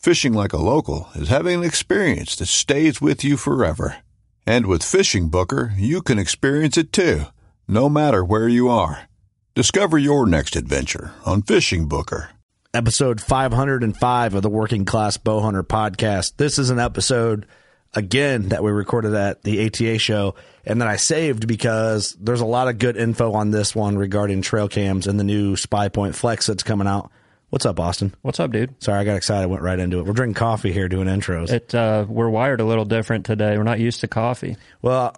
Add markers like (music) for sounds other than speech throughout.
Fishing like a local is having an experience that stays with you forever. And with Fishing Booker, you can experience it too, no matter where you are. Discover your next adventure on Fishing Booker. episode 505 of the Working Class Bowhunter podcast. This is an episode again that we recorded at the ATA show and that I saved because there's a lot of good info on this one regarding trail cams and the new Spy Point Flex that's coming out. What's up, Austin? What's up, dude? Sorry, I got excited. Went right into it. We're drinking coffee here, doing intros. It uh, we're wired a little different today. We're not used to coffee. Well,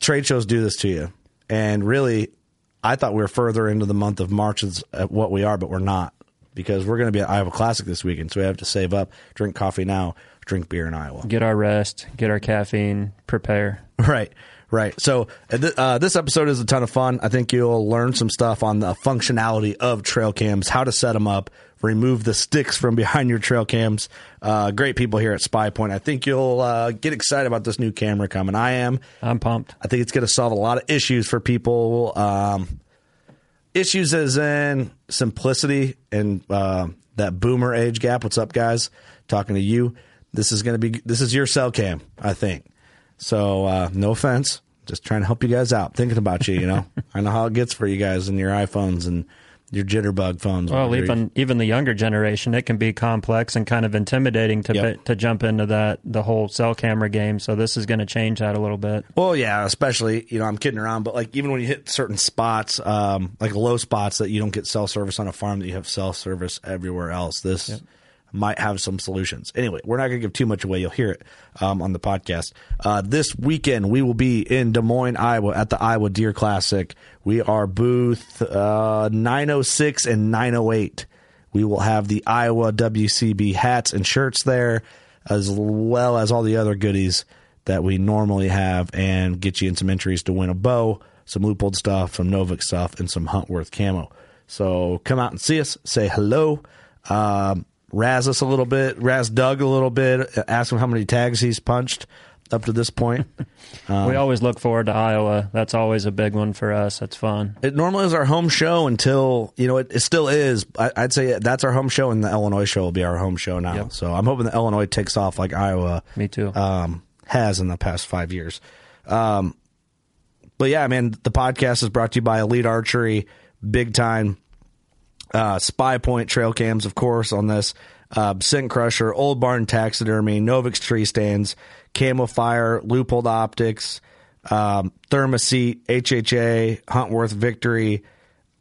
trade shows do this to you. And really, I thought we were further into the month of March as at what we are, but we're not because we're going to be at Iowa Classic this weekend. So we have to save up, drink coffee now, drink beer in Iowa. Get our rest, get our caffeine, prepare. (laughs) Right, right. So uh, uh, this episode is a ton of fun. I think you'll learn some stuff on the functionality of trail cams, how to set them up, remove the sticks from behind your trail cams. Uh, great people here at Spy Point. I think you'll uh, get excited about this new camera coming. I am. I'm pumped. I think it's going to solve a lot of issues for people. Um, issues as in simplicity and uh, that boomer age gap. What's up, guys? Talking to you. This is going to be this is your cell cam, I think. So uh, no offense, just trying to help you guys out. Thinking about you, you know. (laughs) I know how it gets for you guys and your iPhones and your jitterbug phones. Well, even even the younger generation, it can be complex and kind of intimidating to Yep. to jump into that the whole cell camera game. So this is going to change that a little bit. Well, yeah, especially you know I'm kidding around, but like even when you hit certain spots, um, like low spots that you don't get cell service on a farm, that you have cell service everywhere else. This might have some solutions. Anyway, we're not going to give too much away. You'll hear it um, on the podcast. Uh, this weekend we will be in Des Moines, Iowa, at the Iowa Deer Classic. We are booth uh, 906 and 908. We will have the Iowa WCB hats and shirts there, as well as all the other goodies that we normally have, and get you in some entries to win a bow, some Leupold stuff, some Novix stuff, and some Huntworth camo. So come out and see us. Say hello. Um, razz us a little bit. Razz Doug a little bit. Ask him how many tags he's punched up to this point. (laughs) we always look forward to Iowa. That's always a big one for us. That's fun. It normally is our home show until you know it, it still is. I, I'd say that's our home show, and the Illinois show will be our home show now. Yep. So I'm hoping that Illinois takes off like Iowa. Me too. Um, has in the past five years. Um, but yeah, man, the podcast is brought to you by Elite Archery, big time. Uh, Spy Point trail cams, of course, on this. Uh, Scent Crusher, Old Barn Taxidermy, Novix Tree Stands, Camo Fire, Leupold Optics, um, HHA, Huntworth Victory,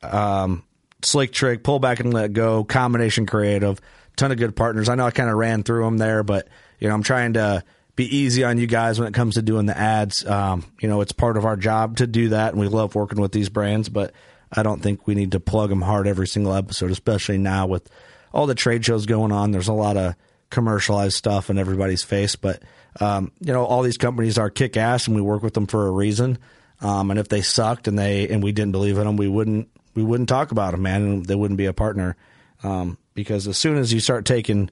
um, Slick Trick, Pull Back and Let Go, Combination Creative, ton of good partners. I know I kind of ran through them there, but you know I'm trying to be easy on you guys when it comes to doing the ads. Um, you know it's part of our job to do that, and we love working with these brands, but I don't think we need to plug them hard every single episode, especially now with all the trade shows going on. There's a lot of commercialized stuff in everybody's face, but um, you know all these companies are kick ass, and we work with them for a reason. Um, and if they sucked and they and we didn't believe in them, we wouldn't we wouldn't talk about them, man. And they wouldn't be a partner. Um, because as soon as you start taking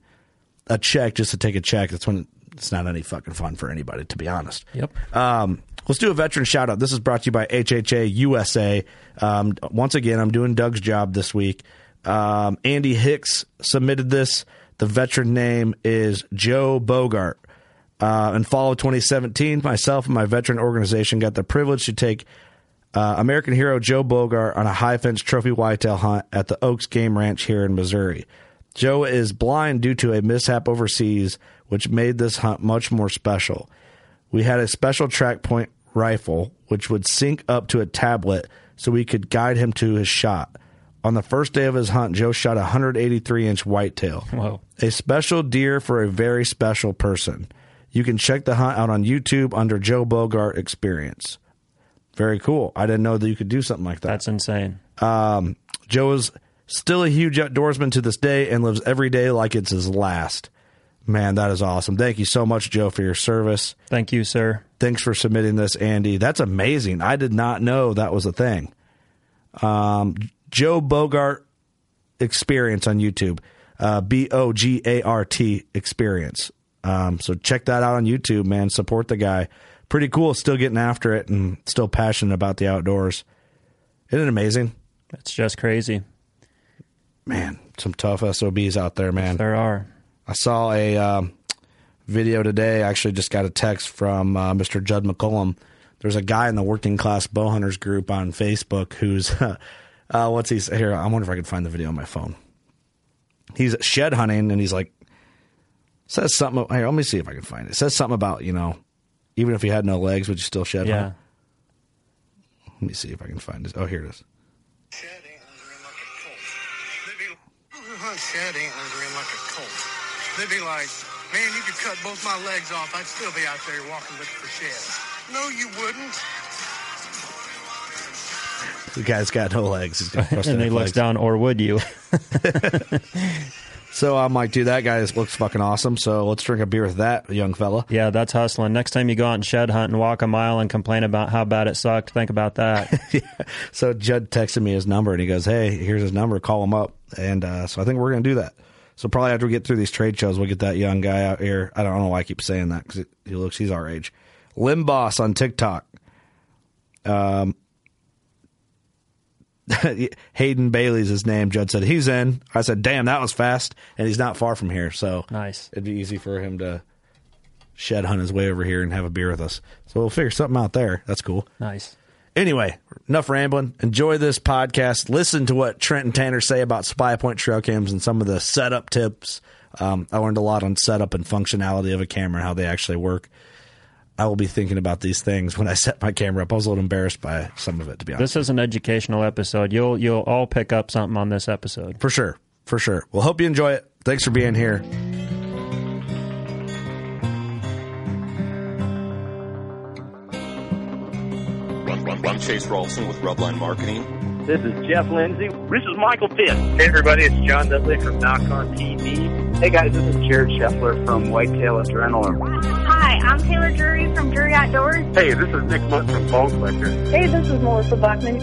a check just to take a check, that's when it's not any fucking fun for anybody, to be honest. Yep. Um, Let's do a veteran shout out. This is brought to you by HHA USA. Um, once again, I'm doing Doug's job this week. Um, Andy Hicks submitted this. The veteran name is Joe Bogart. Uh, in fall of 2017, myself and my veteran organization got the privilege to take uh, American hero Joe Bogart on a high fence trophy whitetail hunt at the Oaks Game Ranch here in Missouri. Joe is blind due to a mishap overseas, which made this hunt much more special. We had a special track point rifle, which would sync up to a tablet so we could guide him to his shot. On the first day of his hunt, Joe shot a 183 inch whitetail. Whoa. A special deer for a very special person. You can check the hunt out on YouTube under Joe Bogart Experience. Very cool. I didn't know that you could do something like that. That's insane. Um, Joe is still a huge outdoorsman to this day and lives every day like it's his last. Man, that is awesome. Thank you so much, Joe, for your service. Thank you, sir. Thanks for submitting this, Andy. That's amazing. I did not know that was a thing. Um, Joe Bogart Experience on YouTube. Uh, B O G A R T Experience. Um, so check that out on YouTube, man. Support the guy. Pretty cool. Still getting after it and still passionate about the outdoors. Isn't it amazing? It's just crazy. Man, some tough SOBs out there, man. There are. I saw a um, video today. I actually just got a text from uh, Mr. Judd McCullum. There's a guy in the working class bow hunters group on Facebook who's, (laughs) uh, what's he say here? I wonder if I can find the video on my phone. He's shed hunting and he's like, says something. Here, let me see if I can find it. it says something about, you know, even if you had no legs, would you still shed Yeah. hunt? Let me see if I can find it. Oh, here it is. Shed antlers They'd be like, man, you could cut both my legs off. I'd still be out there walking looking for sheds. No, you wouldn't. The guy's got no legs. He's got (laughs) And he prosthetic looks legs. down, or would you? (laughs) So I'm like, dude, that guy looks fucking awesome. So let's drink a beer with that young fella. yeah, that's hustling. Next time you go out and shed hunt and walk a mile and complain about how bad it sucked, think about that. (laughs) yeah. So Judd texted me his number and he goes, "Hey, here's his number. Call him up." And uh, so I think we're gonna do that. So probably after we get through these trade shows, we'll get that young guy out here. I don't know why I keep saying that because he looks he's our age. Lim Boss on TikTok. Um, (laughs) Hayden Bailey's his name. Judd said he's in. I said, "Damn, that was fast," and he's not far from here, so Nice. It'd be easy for him to shed hunt his way over here and have a beer with us. So we'll figure something out there. That's cool. Nice. Anyway, enough rambling. Enjoy this podcast. Listen to what Trent and Tanner say about Spy Point trail cams and some of the setup tips. Um, I learned a lot on setup and functionality of a camera and how they actually work. I will be thinking about these things when I set my camera up. I was a little embarrassed by some of it, to be honest. This is an educational episode. You'll you'll all pick up something on this episode. For sure. For sure. Well, hope you enjoy it. Thanks for being here. Run, run, run. Chase Rolfson with Rubline Marketing. This is Jeff Lindsay. This is Michael Pitt. Hey, everybody, it's John Dudley from Nock On TV. Hey, guys, this is Jared Scheffler from Whitetail Adrenaline. Hi, I'm Taylor Drury from Drury Outdoors. Hey, this is Nick Mundt from Bone Collector. Hey, this is Melissa Bachman.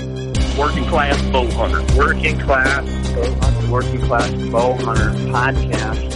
Working Class Bow Hunter. Working Class Bow Hunter. Working Class Bow Hunter Podcast.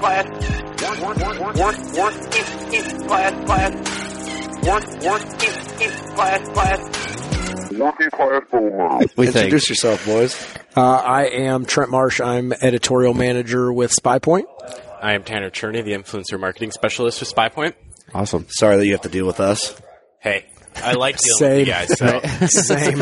class. Class, class. Work, working class, class. Working class bow hunter. Introduce yourself, boys. Uh, I am Trent Marsh. I'm editorial manager with SpyPoint. I am Tanner Cherney, the influencer marketing specialist with SpyPoint. Awesome. Sorry that you have to deal with us. Hey, I like dealing Same. with you guys. So. (laughs) Same.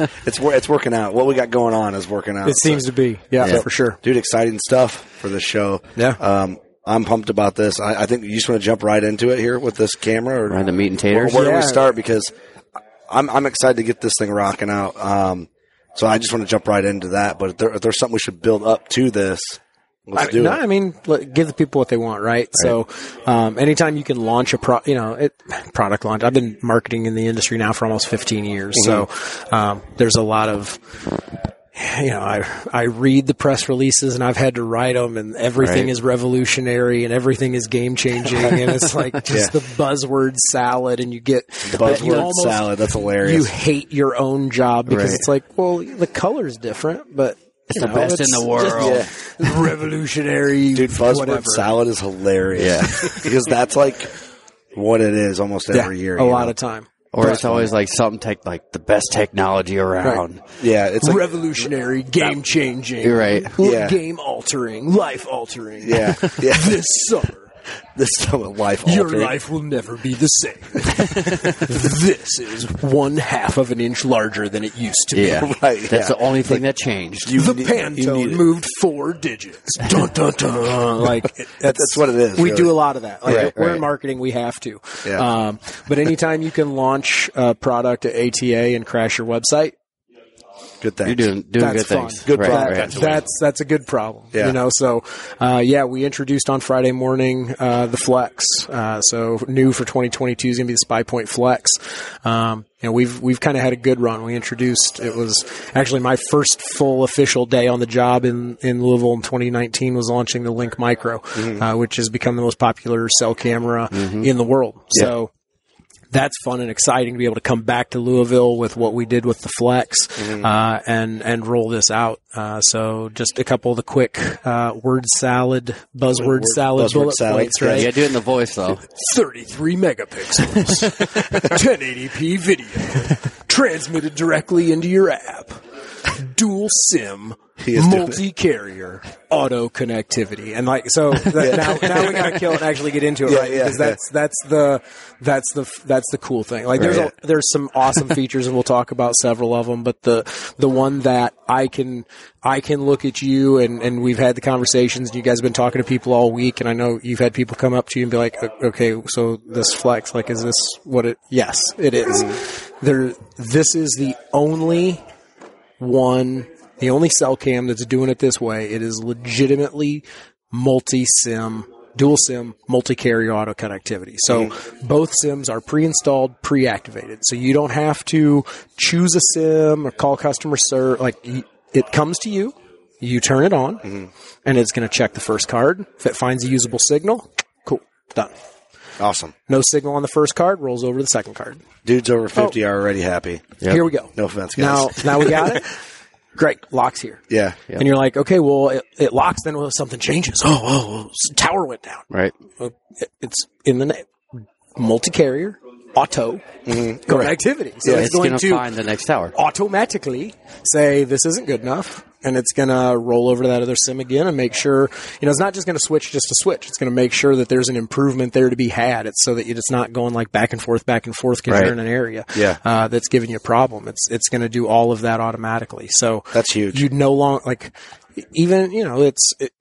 yeah, it's wor- it's working out. What we got going on is working out. it seems to be. Yeah, Yeah. for sure. dude. Exciting stuff for this show. Yeah. Um, I'm pumped about this. I, I think you just want to jump right into it here with this camera, or Right, the meat and taters? Where, where do we Yeah. start? Because I'm I'm excited to get this thing rocking out. Um, so I just want to jump right into that. But if, there, if there's something we should build up to this, Let's I, do no, it. I mean, let- give the people what they want, right? So, um, anytime you can launch a pro, you know, it, product launch. I've been marketing in the industry now for almost 15 years. So, um, there's a lot of, you know, I, I read the press releases and I've had to write them and everything Right. is revolutionary and everything is game changing and it's (laughs) like just Yeah. the buzzword salad and you get you Buzzword almost- salad. That's hilarious. You hate your own job because Right. it's like, well, the color's different, but It's the know, best in the world. just (laughs) revolutionary, Dude, buzzword salad is hilarious. (laughs) because that's like what it is almost Yeah, every year. a lot know? of time. Or it's always like something tech, like the best technology around. Yeah, it's like, revolutionary, game changing, You're right. Yeah. game altering, life altering. yeah, (laughs) yeah. This summer, (laughs) this is a life your altering. life will never be the same. (laughs) this is one half of an inch larger than it used to Yeah. be. (laughs) Right, That's yeah. the only thing that changed. You the need- you Pantone need it. moved four digits. Dun, dun, dun. Like that's, That's what it is, We really. do a lot of that. Like Right, we're in marketing, we have to. Yeah. Um, but anytime you can launch a product at ATA and crash your website, Good thing. You're doing doing that's good fun. things. Good right. That- that's that's a good problem. Yeah. You know, so uh, yeah, we introduced on Friday morning uh, the Flex. Uh, so new for 2022 is going to be the Spy Point Flex. Um, you know, we've we've kind of had a good run. We introduced it was actually my first full official day on the job in in Louisville in 2019 was launching the Link Micro, uh, which has become the most popular cell camera in the world. So that's fun and exciting to be able to come back to Louisville with what we did with the Flex uh, and and roll this out. Uh, so just a couple of the quick uh, word salad, buzzword Word- salad, buzzword bullet salad, points, right? Yeah, do it in the voice though. 33 megapixels, (laughs) 1080p video, transmitted directly into your app, dual SIM, is multi-carrier, auto connectivity, and like so. That, now, now we gotta kill it and actually get into it, Yeah, right? yeah, because that's that's the that's the that's the cool thing. Like there's Right. a, there's some awesome (laughs) features, and we'll talk about several of them. But the the one that I can I can look at you and and we've had the conversations. and You guys have been talking to people all week, and I know you've had people come up to you and be like, "Okay, so this flex, like, is this what it? Yes, it is. Mm-hmm. There, this is the only one, the only cell cam that's doing it this way. It is legitimately multi sim, dual sim, multi carrier auto connectivity. So mm-hmm. both sims are pre installed, pre activated. So you don't have to choose a sim or call customer service. Like it comes to you, you turn it on, mm-hmm. and it's going to check the first card. If it finds a usable signal, cool, done. Awesome. No signal on the first card, rolls over to the second card. Dudes over 50 are already happy. Here we go. No offense, Now, guys. now we got it. (laughs) Great, locks here. Yeah. And you're like, okay, well, it, it locks. Then well, something changes. Oh, oh, oh, s- tower went down. Right. Well, it- It's in the name. Multi-carrier, auto mm-hmm. connectivity. So Yeah, it's, It's going to find the next tower. automatically say this isn't good enough, and it's going to roll over to that other sim again and make sure. You know, it's not just going to switch just to switch. It's going to make sure that there's an improvement there to be had. It's so that it's not going like back and forth, back and forth because Right. you're in an area Yeah. uh, that's giving you a problem. It's it's going to do all of that automatically. So That's huge. You no longer like even you know it's. It,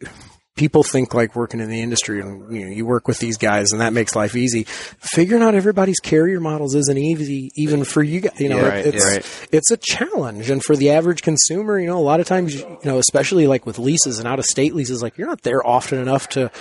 People think like working in the industry and you know you work with these guys and that makes life easy. Figuring out everybody's carrier models isn't easy even for you guys. You know, Yeah, right, it's right. it's a challenge and for the average consumer you know a lot of times you know especially like with leases and out of state leases like you're not there often enough to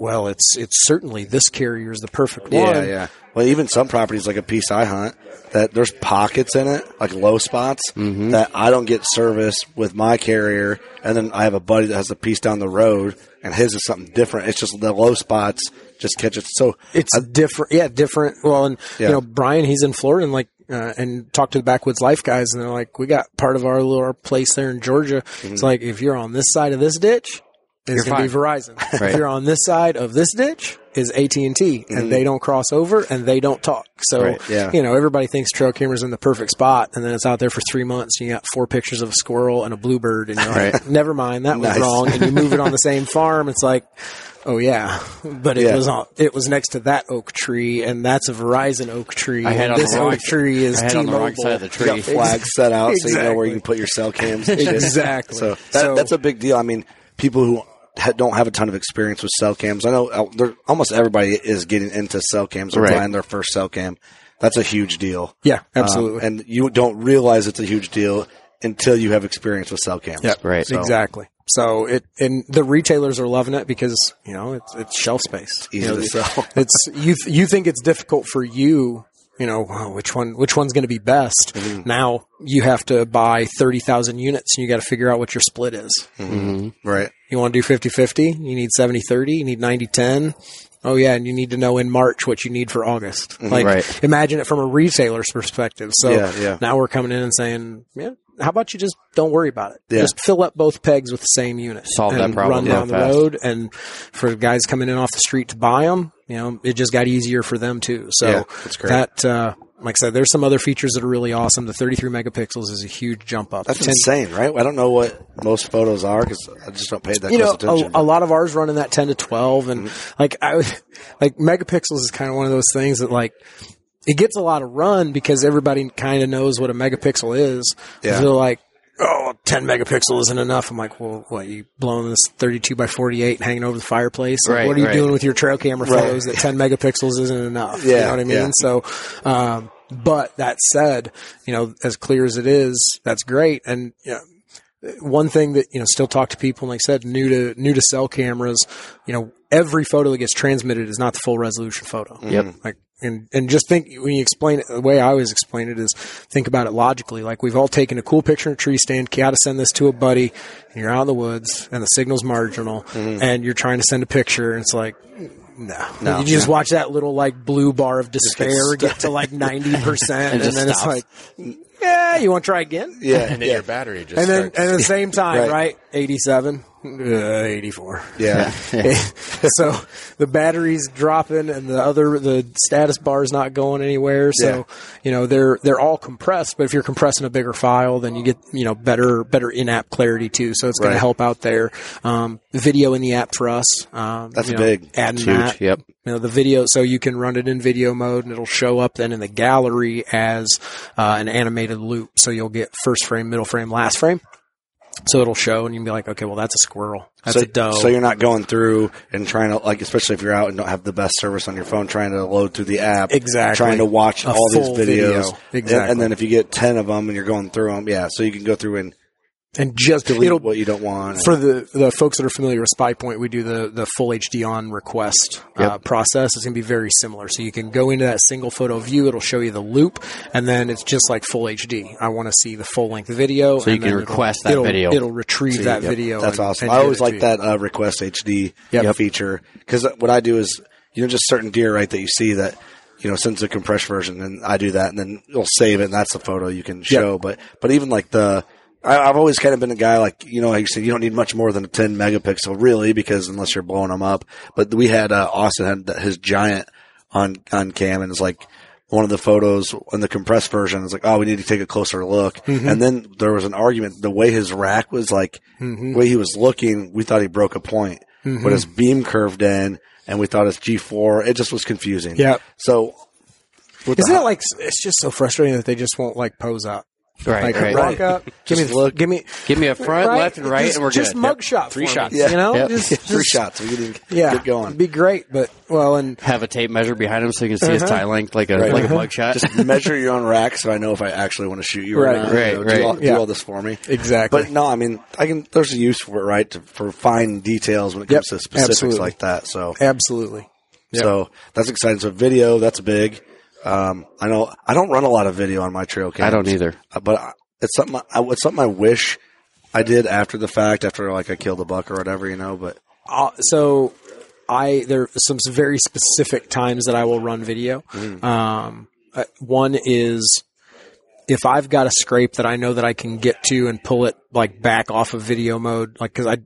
well it's it's certainly this carrier is the perfect one Yeah, yeah. Well, even some properties like a piece I hunt that there's pockets in it, like low spots Mm-hmm. that I don't get service with my carrier, and then I have a buddy that has a piece down the road, and his is something different. It's just the low spots just catch it. So it's a different yeah different well and Yeah. you know brian he's in florida and like uh, and talked to the backwoods life guys and they're like we got part of our little our place there in georgia it's like if you're on this side of this ditch it's going to be verizon (laughs) Right. if you're on this side of this ditch is AT&T and they mm-hmm. don't cross over and they don't talk so Right, yeah. you know everybody thinks trail cameras in the perfect spot and then it's out there for three months and you got four pictures of a squirrel and a bluebird and you're like Right. never mind that was Nice. wrong and you move it on the same (laughs) farm it's like Oh yeah, but it Yeah. was on, it was next to that oak tree, and that's a Verizon oak tree. I had and on this the wrong- oak tree is I had on the T-Mobile. wrong side of the you tree. (laughs) got flags set out so you know where you can put your cell cams. Exactly. So, that, So- that's a big deal. I mean, people who don't have a ton of experience with cell cams. I know uh, there- almost everybody is getting into cell cams or Right. buying their first cell cam. That's a huge deal. Yeah, Um, absolutely. and you don't realize it's a huge deal until you have experience with cell cams. Yep. Right. So- exactly. so it and the retailers are loving it because you know it's it's shelf space. Easy you know, to sell. It's you th- you think it's difficult for you. You know oh, which one which one's going to be best. Mm-hmm. Now you have to buy thirty thousand units, and you got to figure out what your split is. Mm-hmm. Right. You want to do 50-50? You need 70-30? You need 90-10? Oh yeah, and you need to know in March what you need for August. Like Right. imagine it from a retailer's perspective. So Mm-hmm. Yeah, yeah. now we're coming in and saying, yeah, how about you just don't worry about it? Yeah. Just fill up both pegs with the same unit. Solve that problem Run down the fast. road, and for guys coming in off the street to buy them, you know, it just got easier for them too. So Yeah, that's great. that, uh, like I said, there's some other features that are really awesome. The 33 megapixels is a huge jump up. That's 10 insane, right? I don't know what most photos are because I just don't pay that you know, close attention. a, a lot of ours run in that 10 to 12 and Mm-hmm. like I like megapixels is kind of one of those things that like it gets a lot of run because everybody kind of knows what a megapixel is. Yeah. They're like, oh, 10 megapixel isn't enough. I'm like, well, what, you blowing this 32 by 48 and hanging over the fireplace? Like, Right, what are you right. doing with your trail camera Right. photos that 10 megapixels isn't enough? you Yeah, know what I mean? yeah. So, um, but that said, you know, as clear as it is, that's great. And, you know, one thing that you know still talk to people and like I said new to new to cell cameras you know every photo that gets transmitted is not the full resolution photo Yep. like and and just think when you explain it the way I always explain it is think about it logically like we've all taken a cool picture in a tree stand You got to send this to a buddy and you're out in the woods and the signal's marginal and you're trying to send a picture and it's like no, No. you just watch that little like blue bar of despair stuck. get to like 90% (laughs) and, just then it's like yeah you want to try again yeah, (laughs) And then yeah, your battery just and then starts. and at the same (laughs) time, Right. right? 87, uh, 84. yeah. so the battery's dropping and the other the status bar is not going anywhere. So Yeah. you know they're they're all compressed, but if you're compressing a bigger file, then you get you know better better in app clarity too. So it's going Right. to help out there. Um, video in the app for us. Um, That's you know, big. Adding Huge. that Yep. you know the video so you can run it in video mode and it'll show up then in the gallery as uh, an animated loop so you'll get first frame middle frame last frame so it'll show and you can be like okay well that's a squirrel that's so, a doe so you're not going through and trying to like, especially if you're out and don't have the best service on your phone, trying to load through the app, Exactly. trying to watch A all these videos, video. And- Exactly. And, then if you get ten of them and you're going through them, yeah, so you can go through and and just delete what you don't want. for the the folks that are familiar with SpyPoint, we do the the full HD on request uh, process. It's going to be very similar. So you can go into that single photo view. It'll show you the loop, and then it's just like full HD. I want to see the full length video. So you can then it'll- request that it'll- video. It'll retrieve See, that yep, video. That's and- awesome. and I always like that uh, request HD Yep. feature because what I do is you know just certain deer right that you see that you know sends a compressed version and I do that and then you'll save it and that's the photo you can show. But but even like the I, I've always kind of been a guy like you know like you said you don't need much more than a 10 megapixel really because unless you're blowing them up. But we had uh, Austin had his giant on on cam and it's like. One of the photos in the compressed version is like, oh, we need to take a closer look. Mm-hmm. And then there was an argument. The way his rack was like, Mm-hmm. the way he was looking, we thought he broke a point, but his beam curved in, and we thought his G4. It just was confusing. Yeah. So, Isn't it like it's just so frustrating that they just won't like pose up? Right, Like right. walk up, (laughs) give me Just the, look. give me Give me a front, right? left, and right, just, and we're good. just good. mugshot. Three for me, shots. You know, Yep. just, (laughs) three shots, we can even Yeah, get going. It'd be great, but well, and Have a tape measure behind him so you can see his Uh-huh. tine length like a Right. like a Uh-huh. mugshot. just (laughs) measure your own rack, so I know if I actually want to shoot you or Right, not. right, You know, right. Do, all, do Yeah. all this for me. exactly. But no, I mean, I can. There's a use for it, right? To, for fine details when it Yep, comes to specifics absolutely. like that. So, absolutely. So that's exciting. So, video, that's big. Um, I know I don't run a lot of video on my trail cams. I don't either. Uh, but it's something. I, it's something I wish I did after the fact, after like I killed a buck or whatever, you know. But Uh, so I there are some very specific times that I will run video. Um, uh, one is if I've got a scrape that I know that I can get to and pull it like back off of video mode, like because I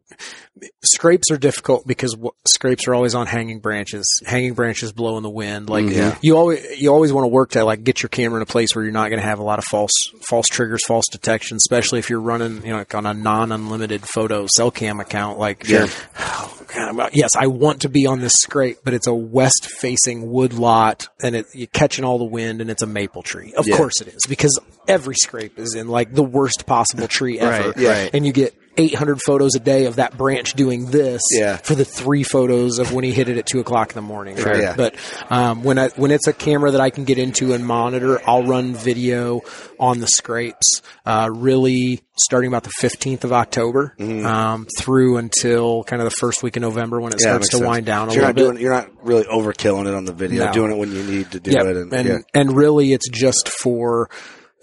scrapes are difficult because w- scrapes are always on hanging branches. Hanging branches blow in the wind. Like mm-hmm. you always you always want to work to like get your camera in a place where you're not going to have a lot of false false triggers, false detection, especially if you're running you know like on a non unlimited photo cell cam account. Like Sure. oh, God, I'm- yes, I want to be on this scrape, but it's a west facing wood lot and it, you're catching all the wind and it's a maple tree. Of Yeah. course it is because every scrape is in like the worst possible tree ever. Right, right. And you get 800 photos a day of that branch doing this Yeah. for the three photos of when he hit it at two o'clock in the morning. Right? Yeah. But um, when I, when it's a camera that I can get into and monitor, I'll run video on the scrapes. Uh, really starting about the 15th of October um, through until kind of the first week of November when it. Yeah, starts to sense. wind down a So little not bit. doing, you're not really overkilling it on the video, No. doing it when you need to do it. And, and yeah. and really it's just for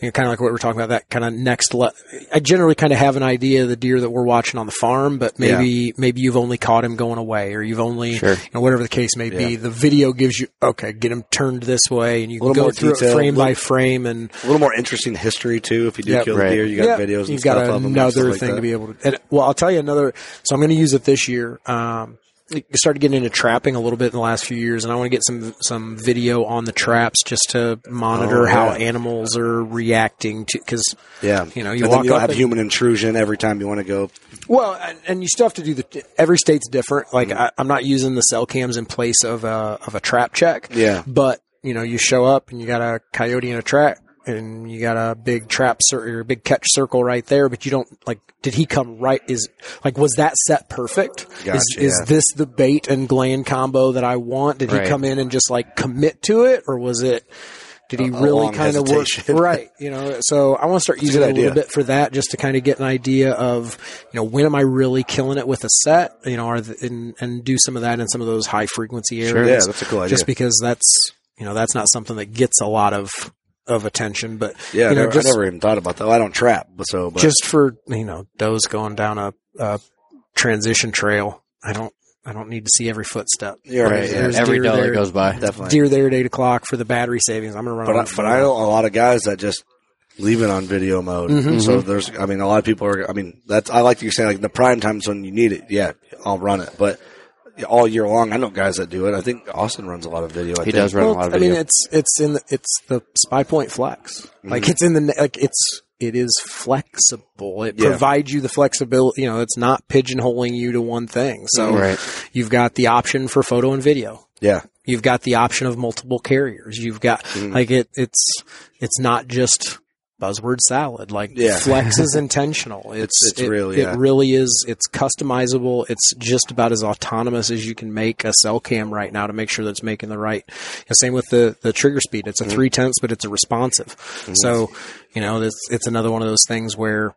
you know, kind of like what we're talking about that kind of next le- I generally kind of have an idea of the deer that we're watching on the farm but maybe maybe you've only caught him going away or you've only Sure. you know whatever the case may be the video gives you okay get him turned this way and you can go more through it detail, frame by frame and a little more interesting history too. If you do Yep. kill Right. the deer, you got yeah, videos and you've stuff got of them. and another stuff like thing that. to be able to. And, well, I'll tell you another. So I'm going to use it this year. Um, I started getting into trapping a little bit in the last few years, and I want to get some some video on the traps just to monitor Oh, how animals are reacting to because Yeah, you know you and walk you have and- human intrusion every time you want to go. well, and, and you still have to do the. Every state's different. Like Mm-hmm. I, I'm not using the cell cams in place of a of a trap check. Yeah. But you know, you show up and you got a coyote in a trap, and you got a big trap cir- or a big catch circle right there. But you don't like. Did he come right? Is like was that set perfect? Gotcha, is is yeah. this the bait and gland combo that I want? Did Right. he come in and just like commit to it, or was it? Did he A- really kind of work (laughs) right? You know, so I want to start using it a little bit for that, just to kind of get an idea of, you know, when am I really killing it with a set? You know, are the, and and do some of that in some of those high frequency areas. Yeah, that's a cool idea. Just because that's you know that's not something that gets a lot of of attention, but Yeah, I you know, never, just I never even thought about that. Well, I don't trap, so but just for you know those going down a, a transition trail. I don't I don't need to see every footstep. You're right, There's- yeah. there's Every deer dollar there- goes by. definitely. Deer there at eight o'clock for the battery savings. I'm gonna run. but I, but I know a lot of guys that just leave it on video mode. Mhm. So there's, I mean, a lot of people are. I mean, that's I like you saying like the prime times when you need it. Yeah, I'll run it, but. All year long, I know guys that do it. I think Austin runs a lot of video. I He think. does run Well, a lot of video. I mean, it's it's in the, it's the Spy Point Flex. Like Mhm. it's in the like it's it is flexible. It Yeah. provides you the flexibility. You know, it's not pigeonholing you to one thing. So Right. you've got the option for photo and video. Yeah, You've got the option of multiple carriers. You've got Mhm. like it. It's it's not just buzzword salad. Like Yeah. Flex is (laughs) intentional. It's it's it, real, It yeah. really is. It's customizable. It's just about as autonomous as you can make a cell cam right now to make sure that it's making the right. The same with the the trigger speed. It's a Mm-hmm. three tenths, but it's a responsive. So you know, it's it's another one of those things where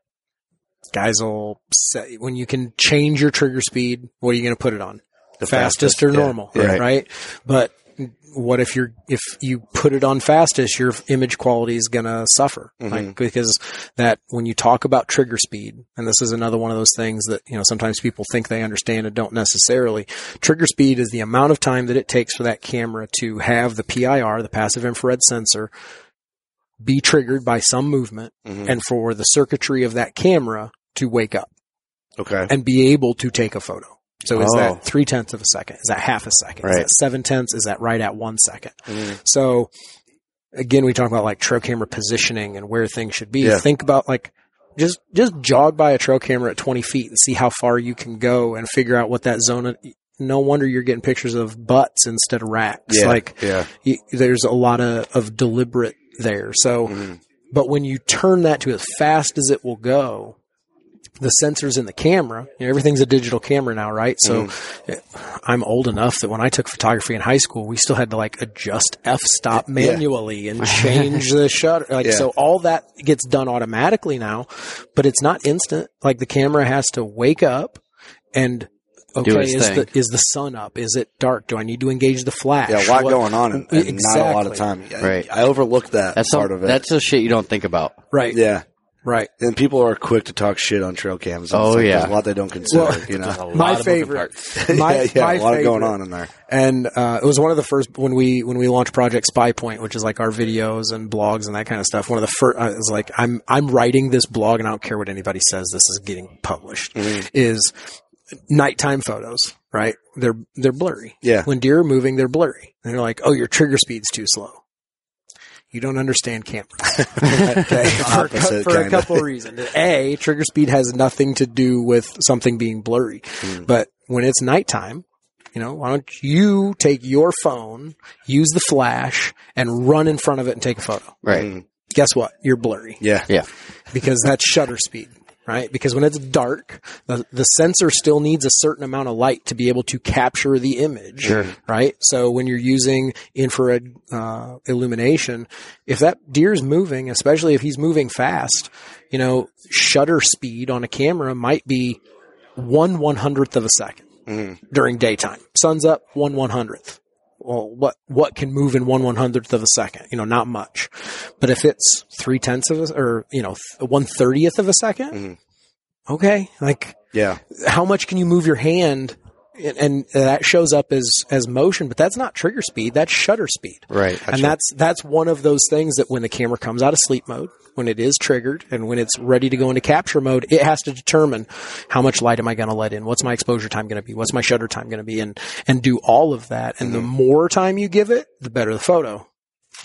guys will say when you can change your trigger speed. What are you going to put it on? The fastest, fastest, or normal, Yeah. right? But what if you're if you put it on fastest, your image quality is going to suffer, Mm-hmm. like because that when you talk about trigger speed, and this is another one of those things that you know sometimes people think they understand and don't necessarily. Trigger speed is the amount of time that it takes for that camera to have the PIR, the passive infrared sensor, be triggered by some movement, Mhm. and for the circuitry of that camera to wake up okay. and be able to take a photo. So is Oh. that three tenths of a second? Is that half a second? Is Right. that seven tenths? Is that right at one second? Mhm. So again, we talk about like trail camera positioning and where things should be. Yeah. Think about like just just jog by a trail camera at 20 feet and see how far you can go and figure out what that zone. No wonder you're getting pictures of butts instead of racks. Yeah, Like yeah. you, there's a lot of, of deliberate there. So, Mhm. but when you turn that to as fast as it will go, the sensors in the camera, you know, everything's a digital camera now, right? So mm-hmm. eh, I'm old enough that when I took photography in high school, we still had to like adjust f stop manually and (laughs) change the shutter. Like, Yeah. so all that gets done automatically now, but it's not instant. Like the camera has to wake up and okay, is thing. the, is the sun up? Is it dark? Do I need to engage the flash? Yeah, a lot What- going on and, and not a lot of time. I- Right. I overlooked that That's part some, of it. that's the shit you don't think about. Right. yeah. Right. And people are quick to talk shit on trail cams. It's Oh, like yeah. There's a lot they don't consider, Well, you know. (laughs) My favorite. (laughs) My, yeah, yeah, my a lot favorite. going on in there. And uh, it was one of the first when we when we launched Project Spy Point, which is like our videos and blogs and that kind of stuff. One of the first, I was like, I'm I'm writing this blog, and I don't care what anybody says. This is getting published. Mm-hmm. Is nighttime photos, right? They're they're blurry. Yeah. When deer are moving, they're blurry. And they're like, oh, your trigger speed's too slow. You don't understand cameras. (laughs) okay. For, a Opposite, for a couple of reasons. A, trigger speed has nothing to do with something being blurry. Hmm. But when it's nighttime, you know, why don't you take your phone, use the flash, and run in front of it and take a photo? Right. Mm, Guess what? You're blurry yeah. Yeah. because that's shutter speed. Right? Because when it's dark, the, the sensor still needs a certain amount of light to be able to capture the image, Sure. right? So when you're using infrared uh, illumination, if that deer's moving, especially if he's moving fast, you know, shutter speed on a camera might be one one hundredth of a 2nd during daytime. Sun's up, one one hundredth. Well, what what can move in one one hundredth of a second? You know, not much. But if it's three tenths of a, or you know, one thirtieth of a 2nd mm-hmm. okay, like Yeah. how much can you move your hand? And, and that shows up as as motion, but that's not trigger speed. That's shutter speed. Right. and that's that's one of those things that when the camera comes out of sleep mode, when it is triggered, and when it's ready to go into capture mode, it has to determine how much light am I going to let in, what's my exposure time going to be, what's my shutter time going to be, and and do all of that. And the mm-hmm. more time you give it, the better the photo.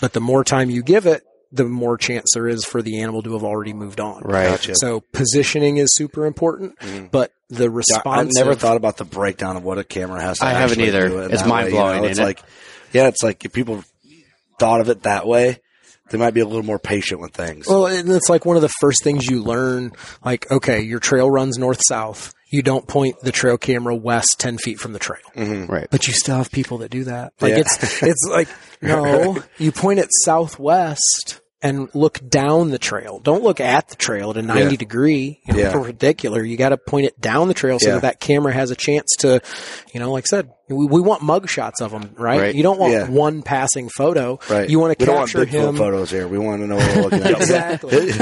But the more time you give it, the more chance there is for the animal to have already moved on. Right. Gotcha. So positioning is super important, mm-hmm. but the response. I've never thought about the breakdown of what a camera has to I haven't actually either. do in It's that way, mind-blowing, You know? It's ain't it? like, yeah, it's like if people thought of it that way, they might be a little more patient with things. Well, and it's like one of the first things you learn. Like, okay, your trail runs north south. You don't point the trail camera west ten feet from the trail, mm-hmm. Right. but you still have people that do that. Like Yeah. it's it's like (laughs) no, you point it southwest and look down the trail. Don't look at the trail at a ninety Yeah. degree, you know, Yeah. perpendicular. You got to point it down the trail so Yeah. that that camera has a chance to, you know, like I said, we, we want mug shots of them, right? Right. You don't want Yeah. one passing photo. right. You want to we don't want Bigfoot him. photos here. We want to know what we're looking at. (laughs) Exactly.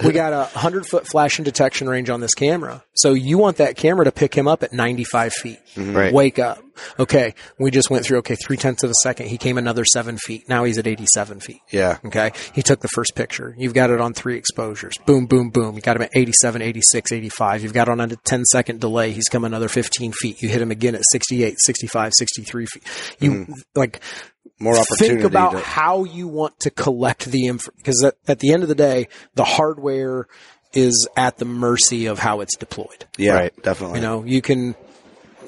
(laughs) we got a hundred foot flash and detection range on this camera. So you want that camera to pick him up at 95 feet. Mm-hmm. Right. Wake up. Okay. We just went through, okay, three tenths of a second. He came another seven feet. Now he's at 87 feet. Yeah. Okay. He took the first picture. You've got it on three exposures. Boom, boom, boom. You got him at 87, 86, 85. You've got it on a 10 second delay. He's come another 15 feet. You hit him again at 68, 65, 63 feet. You mm-hmm. like, More opportunity. think about to, how you want to collect the info because at, at the end of the day the hardware is at the mercy of how it's deployed yeah, Right. definitely. you know you can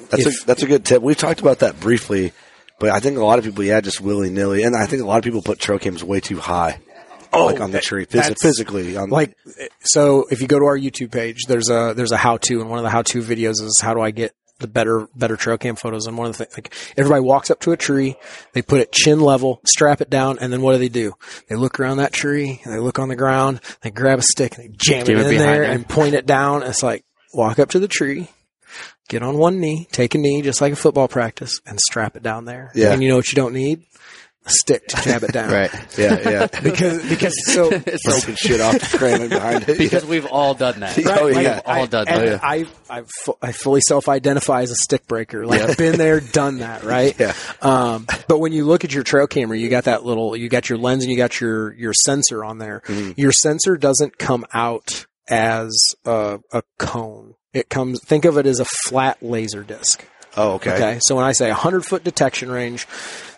That's If- a that's a good tip. We've talked about that briefly, but I think a lot of people, yeah, just willy nilly, and I think a lot of people put trail way too high, oh, like on the tree, phys- physically. On, like so if you go to our youtube page there's a there's a how to and one of the how to videos is how do i get the better better trail cam photos and one of the things like everybody walks up to a tree they put it chin level strap it down and then what do they do they look around that tree and they look on the ground they grab a stick and they jam Jam it it in behind there there. and point it down it's like walk up to the tree get on one knee take a knee just like a football practice and strap it down there Yeah. and you know what you don't need a stick to jab it down (laughs) Right. yeah, yeah, (laughs) because because (laughs) so broken shit off the cramming behind it. Because we've all done that. Oh, We've yeah. all done and that. I, I, fu- I fully self-identify as a stick breaker. Like I've been there, done that, right? Yeah. Um, but when you look at your trail camera, you got that little, you got your lens and you got your, your sensor on there. Mm-hmm. Your sensor doesn't come out as a, a cone. It comes, think of it as a flat laser disc. Oh, okay. Okay. So when I say 100 foot detection range,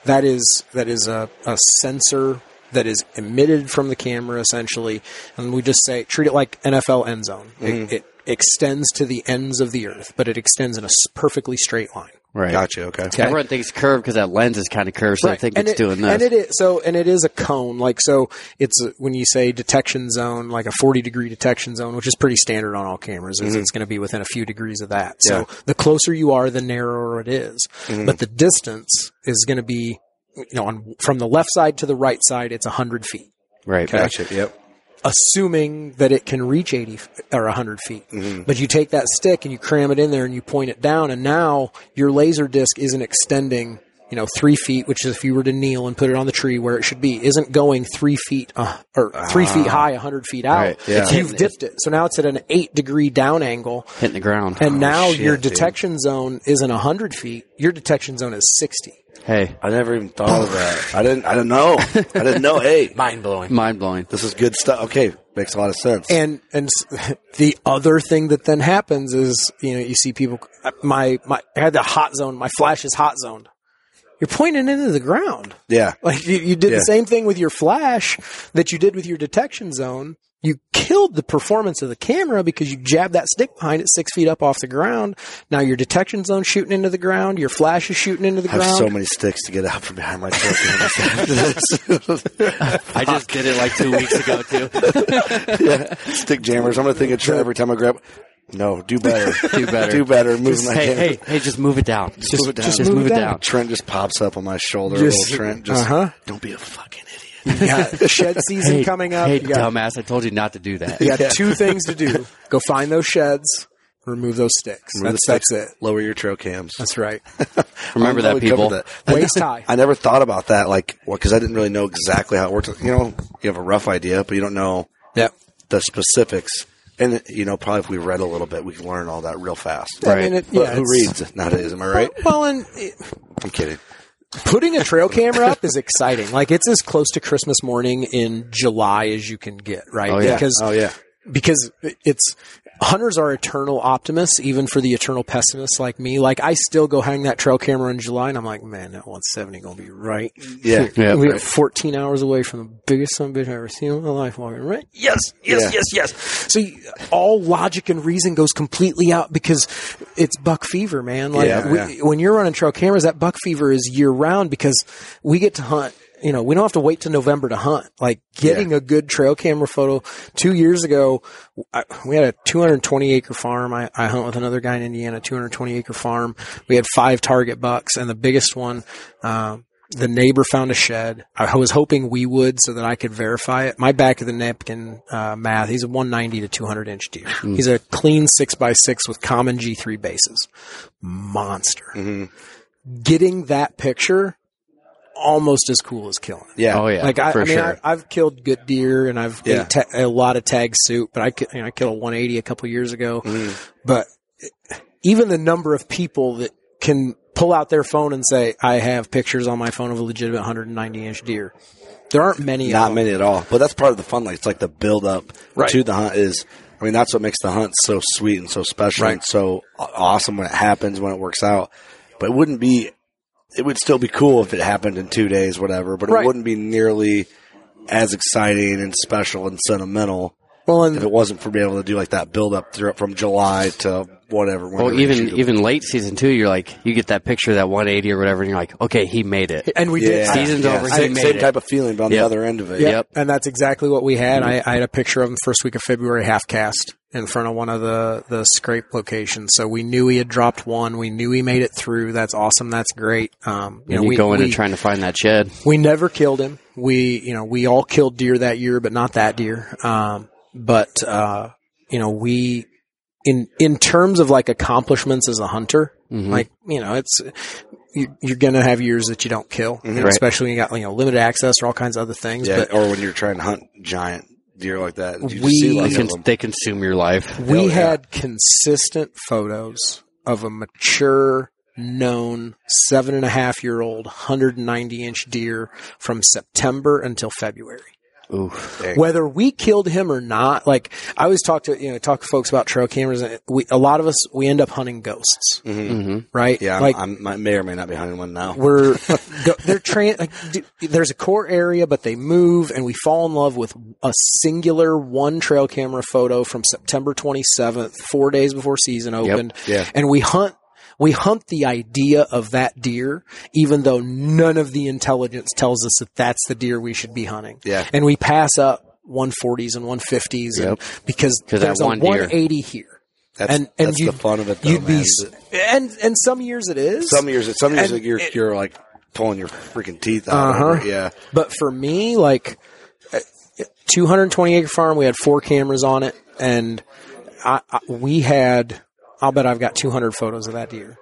that is that is a, a sensor that is emitted from the camera essentially, and we just say treat it like NFL end zone. It, mm-hmm. it extends to the ends of the earth, but it extends in a perfectly straight line. Right. Gotcha. Okay. Okay. Everyone thinks curved because that lens is kind of curved, so I think and it's it, doing this. And it is so, and it is a cone. Like so, it's a, when you say detection zone, like a forty degree detection zone, which is pretty standard on all cameras. Is it's going to be within a few degrees of that. So Mm-hmm. Yeah. the closer you are, the narrower it is. Mm-hmm. But the distance is going to be, you know, on from the left side to the right side, it's hundred feet. right. Okay. Gotcha. Yep. Assuming that it can reach 80 f- or 100 feet. Mm-hmm. But you take that stick and you cram it in there and you point it down, and now your laser disc isn't extending, you know, three feet, which is if you were to kneel and put it on the tree where it should be, isn't going three feet uh, or three feet high, 100 feet out. Right, yeah. It's- You've dipped it. So now it's at an eight degree down angle. Hitting the ground. And now shit, your dude. detection zone isn't 100 feet. Your detection zone is 60. Hey, I never even thought of that. I didn't. I didn't know. I didn't know. Hey, (laughs) Mind blowing. mind blowing. this is good stuff. Okay, makes a lot of sense. And and s- (laughs) the other thing that then happens is you know you see people my my I had the hot zone my flash is hot zoned. You're pointing into the ground. yeah. Like you, you did Yeah. the same thing with your flash that you did with your detection zone. You killed the performance of the camera because you jabbed that stick behind it six feet up off the ground. Now your detection zone's shooting into the ground. Your flash is shooting into the ground. I have so many sticks to get out from behind my truck after this. (laughs) I just did it like two weeks ago too. yeah, (laughs) stick jammers. I'm gonna think of Trent every time I grab. No, do better. (laughs) Do better. do better. Move Just, my hey, hand. hey, hey, just move it down. Just, Just, move it down. just move it down. Trent just pops up on my shoulder. Just- Trent, just uh-huh. don't be a fucking idiot. You got (laughs) shed season Hey, coming up. Hey, you got, dumbass! I told you not to do that. you got two things to do. Go find those sheds. Remove those sticks. Remove That's, the that's sticks, it. Lower your trail cams. That's right. (laughs) Remember that, people. that. Waist (laughs) high. I never thought about that, like, well, because I didn't really know exactly how it works. You know, you have a rough idea, but you don't know Yep. the specifics. And you know, probably if we read a little bit, we can learn all that real fast. I mean, it, But yeah, who it's- reads nowadays? Am I right? Well, and it, I'm kidding. Putting a trail camera up is exciting. Like it's as close to Christmas morning in July as you can get, right? Oh, yeah. Because Oh yeah, because it's hunters are eternal optimists, even for the eternal pessimists like me. Like I still go hang that trail camera in July, and I'm like, man, that 170 gonna be right. (laughs) yeah, Yeah. we are 14 hours away from the biggest son of a bitch I've ever seen in my life walking, right? Yes, yes, Yeah. yes, yes. So you, all logic and reason goes completely out because it's buck fever, man. Like Yeah, we, yeah. when you're running trail cameras, that buck fever is year round because we get to hunt. You know, we don't have to wait to November to hunt. Like getting a good trail camera photo. Two years ago, I, we had a 220 acre farm. I, I hunt with another guy in Indiana, 220 acre farm. We had five target bucks and the biggest one, um, the neighbor found a shed. I was hoping we would so that I could verify it. My back of the napkin uh, math. He's a 190 to 200 inch deer. He's a clean six by six with common G3 bases. Monster. Getting that picture almost as cool as killing yeah. Oh yeah, Like I, for I mean, sure. I, I've killed good deer and I've Yeah. ate ta- a lot of tag soup, but I, you know, I killed a 180 a couple years ago. Mm-hmm. But even the number of people that can pull out their phone and say, "I have pictures on my phone of a legitimate 190 inch deer," there aren't many. of Not them. many at all. But that's part of the fun. Like it's like the build up Right. to the hunt is. I mean, that's what makes the hunt so sweet and so special and so awesome when it happens, when it works out. But it wouldn't be. It would still be cool if it happened in two days, whatever. But it Right. wouldn't be nearly as exciting and special and sentimental Well, if it wasn't for being able to do like that build up through from July to whatever. well, even even late season two, you're like, you get that picture of that 180 or whatever, and you're like, okay, he made it. and we did. yeah, Season's yeah, over, he Same, made same it. type of feeling, but on Yep. the other end of it. Yeah, Yep. and that's exactly what we had. I, I had a picture of him first week of February half cast in front of one of the the scrape locations. So we knew he had dropped one. We knew he made it through. That's awesome. That's great. Um, you And know, you we, go in we, and trying to find that shed. we never killed him. We you know we all killed deer that year, but not that deer. Um, but uh, you know we in in terms of like accomplishments as a hunter, Mm-hmm. like you know it's. You, you're gonna have years that you don't kill, you know, Right. especially when you got you know limited access or all kinds of other things. Yeah, But or when you're trying to hunt giant deer like that, you just We- see They, lots con- of them. they consume your life. we Hell yeah. had consistent photos of a mature, known seven and a half year old, 190 inch deer from September until February. Oof. Whether we killed him or not, like I always talk to you know talk to folks about trail cameras. And we a lot of us we end up hunting ghosts, hmm right? Mm-hmm. Yeah, I'm, I'm, I may or may not be hunting one now. we're (laughs) they're tran like d- there's a core area but they move and we fall in love with a singular one trail camera photo from September 27th 4 days before season opened Yeah. and we hunt we hunt the idea of that deer even though none of the intelligence tells us that that's the deer we should be hunting Yeah. and we pass up 140s and 150s and Yep. because 'Cause that there's a one deer- 180 here That's, and and that's the fun of it. Though, you'd be man. s- and and some years it is some years, some years and you're it- you're like pulling your freaking teeth out. Uh-huh. Yeah, But for me, like uh, 220 acre farm, we had four cameras on it, and I, I, we had. I'll bet I've got 200 photos of that deer.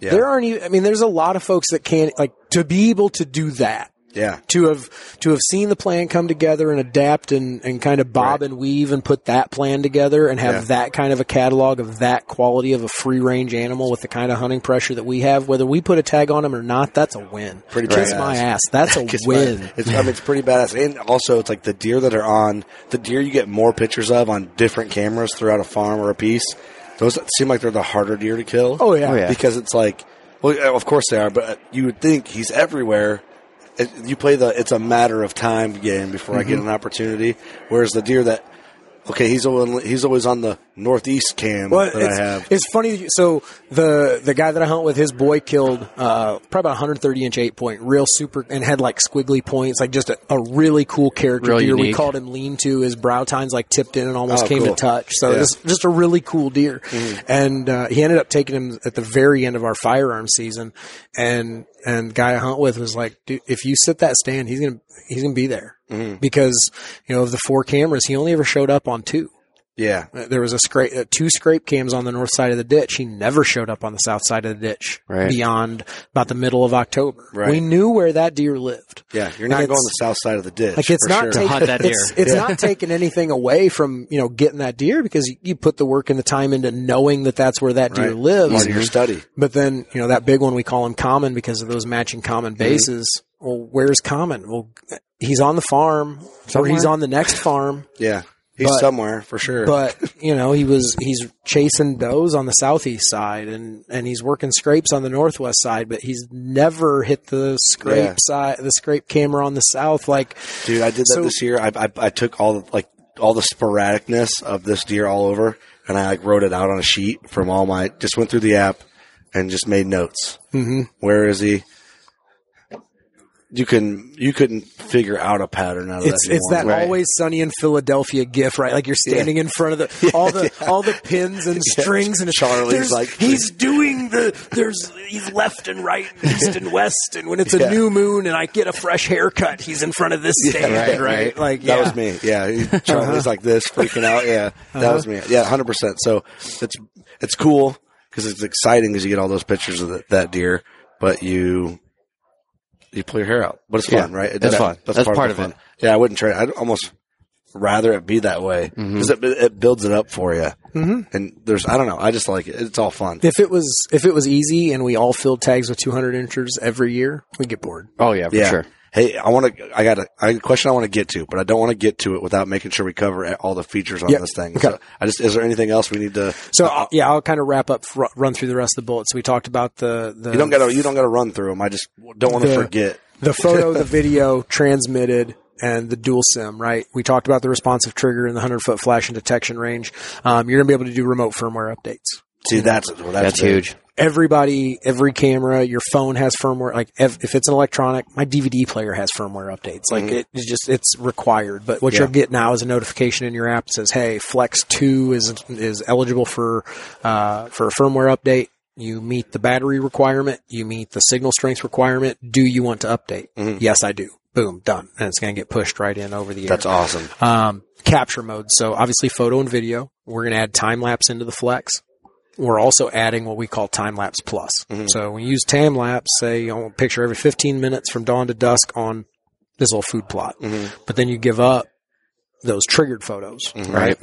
yeah, There aren't even. I mean, there's a lot of folks that can't like to be able to do that. yeah. To have to have seen the plan come together and adapt and, and kind of bob Right. and weave and put that plan together and have Yeah. that kind of a catalog of that quality of a free range animal with the kind of hunting pressure that we have, whether we put a tag on them or not, that's a win. Pretty Kiss badass. my ass. That's (laughs) a Kiss my- win. It's, I mean, it's pretty badass. And also, it's like the deer that are on the deer you get more pictures of on different cameras throughout a farm or a piece. Those seem like they're the harder deer to kill. Oh, yeah. Oh, yeah. because it's like, well, of course they are, but you would think he's everywhere. it, you play the it's a matter of time game before I get Mhm. an opportunity. Whereas the deer that okay, he's always he's always on the northeast cam Well, that it's, I have. it's funny. So the the guy that I hunt with, his boy killed uh, probably about 130 inch eight point, real super, and had like squiggly points, like just a, a really cool character Real deer. We called him Lean To. His brow tines like tipped in and almost Oh, came cool. to touch. So Yeah. just just a really cool deer. And uh, he ended up taking him at the very end of our firearm season. And and guy I hunt with was like, dude, if you sit that stand, he's gonna he's gonna be there Mhm. because you know of the four cameras, he only ever showed up on two. Yeah, Uh, There was a scrape, uh, two scrape cams on the north side of the ditch. He never showed up on the south side of the ditch Right. beyond about the middle of October. Right. We knew where that deer lived. yeah, you're Like not it's- going the south side of the ditch. Like it's for not sure. taking hunt that deer. it's, it's Yeah. not taking anything away from you know getting that deer because you, you put the work and the time into knowing that that's where that deer Right. lives. Part of your study. But then you know that big one we call him common because of those matching common Mm-hmm. bases. Well, where's common? Well, he's on the farm or he's on the next farm. Yeah, he's But- somewhere for sure. But (laughs) you know, he was he's chasing does on the southeast side, and and he's working scrapes on the northwest side, but he's never hit the scrape Yeah. side, the scrape camera on the south. Like, Dude, I did that So- this year. I, I I took all the, like all the sporadicness of this deer all over, and I like wrote it out on a sheet from all my. Just went through the app and just made notes. mm-hmm. Where is he? You can you couldn't figure out a pattern out of it's that. it's that always sunny in Philadelphia gif, right? Like you're standing in front of the (laughs) all the all the pins and (laughs) strings, and Charlie's like- he's doing the there's he's left and right, and (laughs) east and west, and when it's a new moon and I get a fresh haircut, he's in front of this stand, right, right? right. Like That was me. Yeah, Charlie's like this, freaking out. Yeah, that uh-huh. was me. Yeah, hundred percent. So it's it's cool because it's exciting because you get all those pictures of the, that deer, but you you pull your hair out. But it's fun, Yeah, right? It- that's that- fun. That's part the of fun. Yeah, I wouldn't trade. I'd almost rather it be that way because it, it builds it up for you. Mhm. And there's, I don't know, I just like it. It's all fun. If it was if it was easy and we all filled tags with 200 inches every year, we'd get bored. Oh yeah, for yeah. sure. Hey, I want to. I got a, I got a question I want to get to, but I don't want to get to it without making sure we cover all the features on Yep. this thing. Okay. So I just is there anything else we need to? So uh, yeah, I'll kind of wrap up, run through the rest of the bullets. We talked about the the You don't got to. You don't got to run through them. I just don't want to forget. the photo, (laughs) the video transmitted, and the dual sim. Right? We talked about the responsive trigger and the hundred foot flash and detection range. Um, you're gonna be able to do remote firmware updates. See, that's well, that's, That's big. huge. Everybody, every camera, your phone has firmware. Like if, if it's an electronic, my DVD player has firmware updates. Like Mhm. it's just it's required. But what Yeah. you'll get now is a notification in your app that says, "Hey, Flex Two is is eligible for uh, for a firmware update." You meet the battery requirement. You meet the signal strength requirement. Do you want to update? Mhm. Yes, I do. Boom, done. And it's going to get pushed right in over the air. That's awesome. Um, capture mode. So obviously photo and video. We're going to add time lapse into the flex. We're also adding what we call time lapse plus. Mhm. So when you use time lapse, say you want a picture every 15 minutes from dawn to dusk on this little food plot, Mhm. but then you give up those triggered photos, Mhm. right?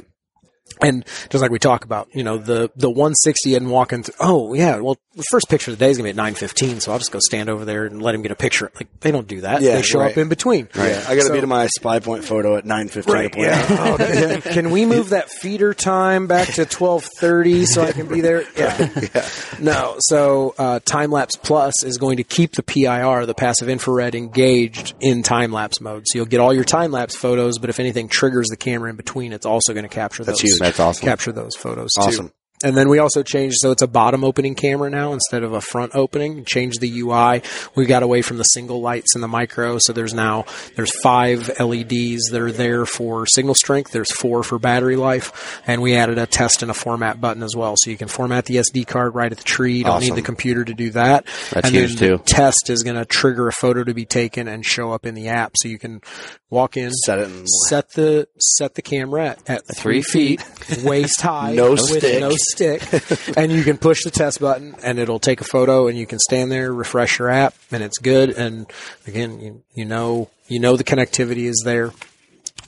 And just like we talk about, you know, the, the 160 and walking through, oh yeah, well, the first picture of the day is going to be at 915. So I'll just go stand over there and let him get a picture. Like they don't do that. Yeah, they show right. up in between. Yeah, I got to So- be to my Spypoint photo at nine fifteen. Right. Yeah. (laughs) Oh, can, can we move that feeder time back to twelve thirty so I can be there? (laughs) Yeah. No. So uh, time lapse plus is going to keep the PIR, the passive infrared, engaged in time lapse mode. So you'll get all your time lapse photos, but if anything triggers the camera in between, it's also going to capture That's those. huge. That's awesome. Capture those photos Awesome. too. And then we also changed, so it's a bottom opening camera now instead of a front opening. Changed the UI. We got away from the single lights and the micro. So there's now, there's five LEDs that are there for signal strength. There's four for battery life. And we added a test and a format button as well. So you can format the SD card right at the tree. You don't Awesome. need the computer to do that. That's and huge, then the too. test is going to trigger a photo to be taken and show up in the app. So you can walk in, Set it. Set the set the camera at, at three feet, waist (laughs) high, No with stick. no stick, (laughs) and you can push the test button, and it'll take a photo, and you can stand there, refresh your app, and it's good. And again, you you know you know the connectivity is there.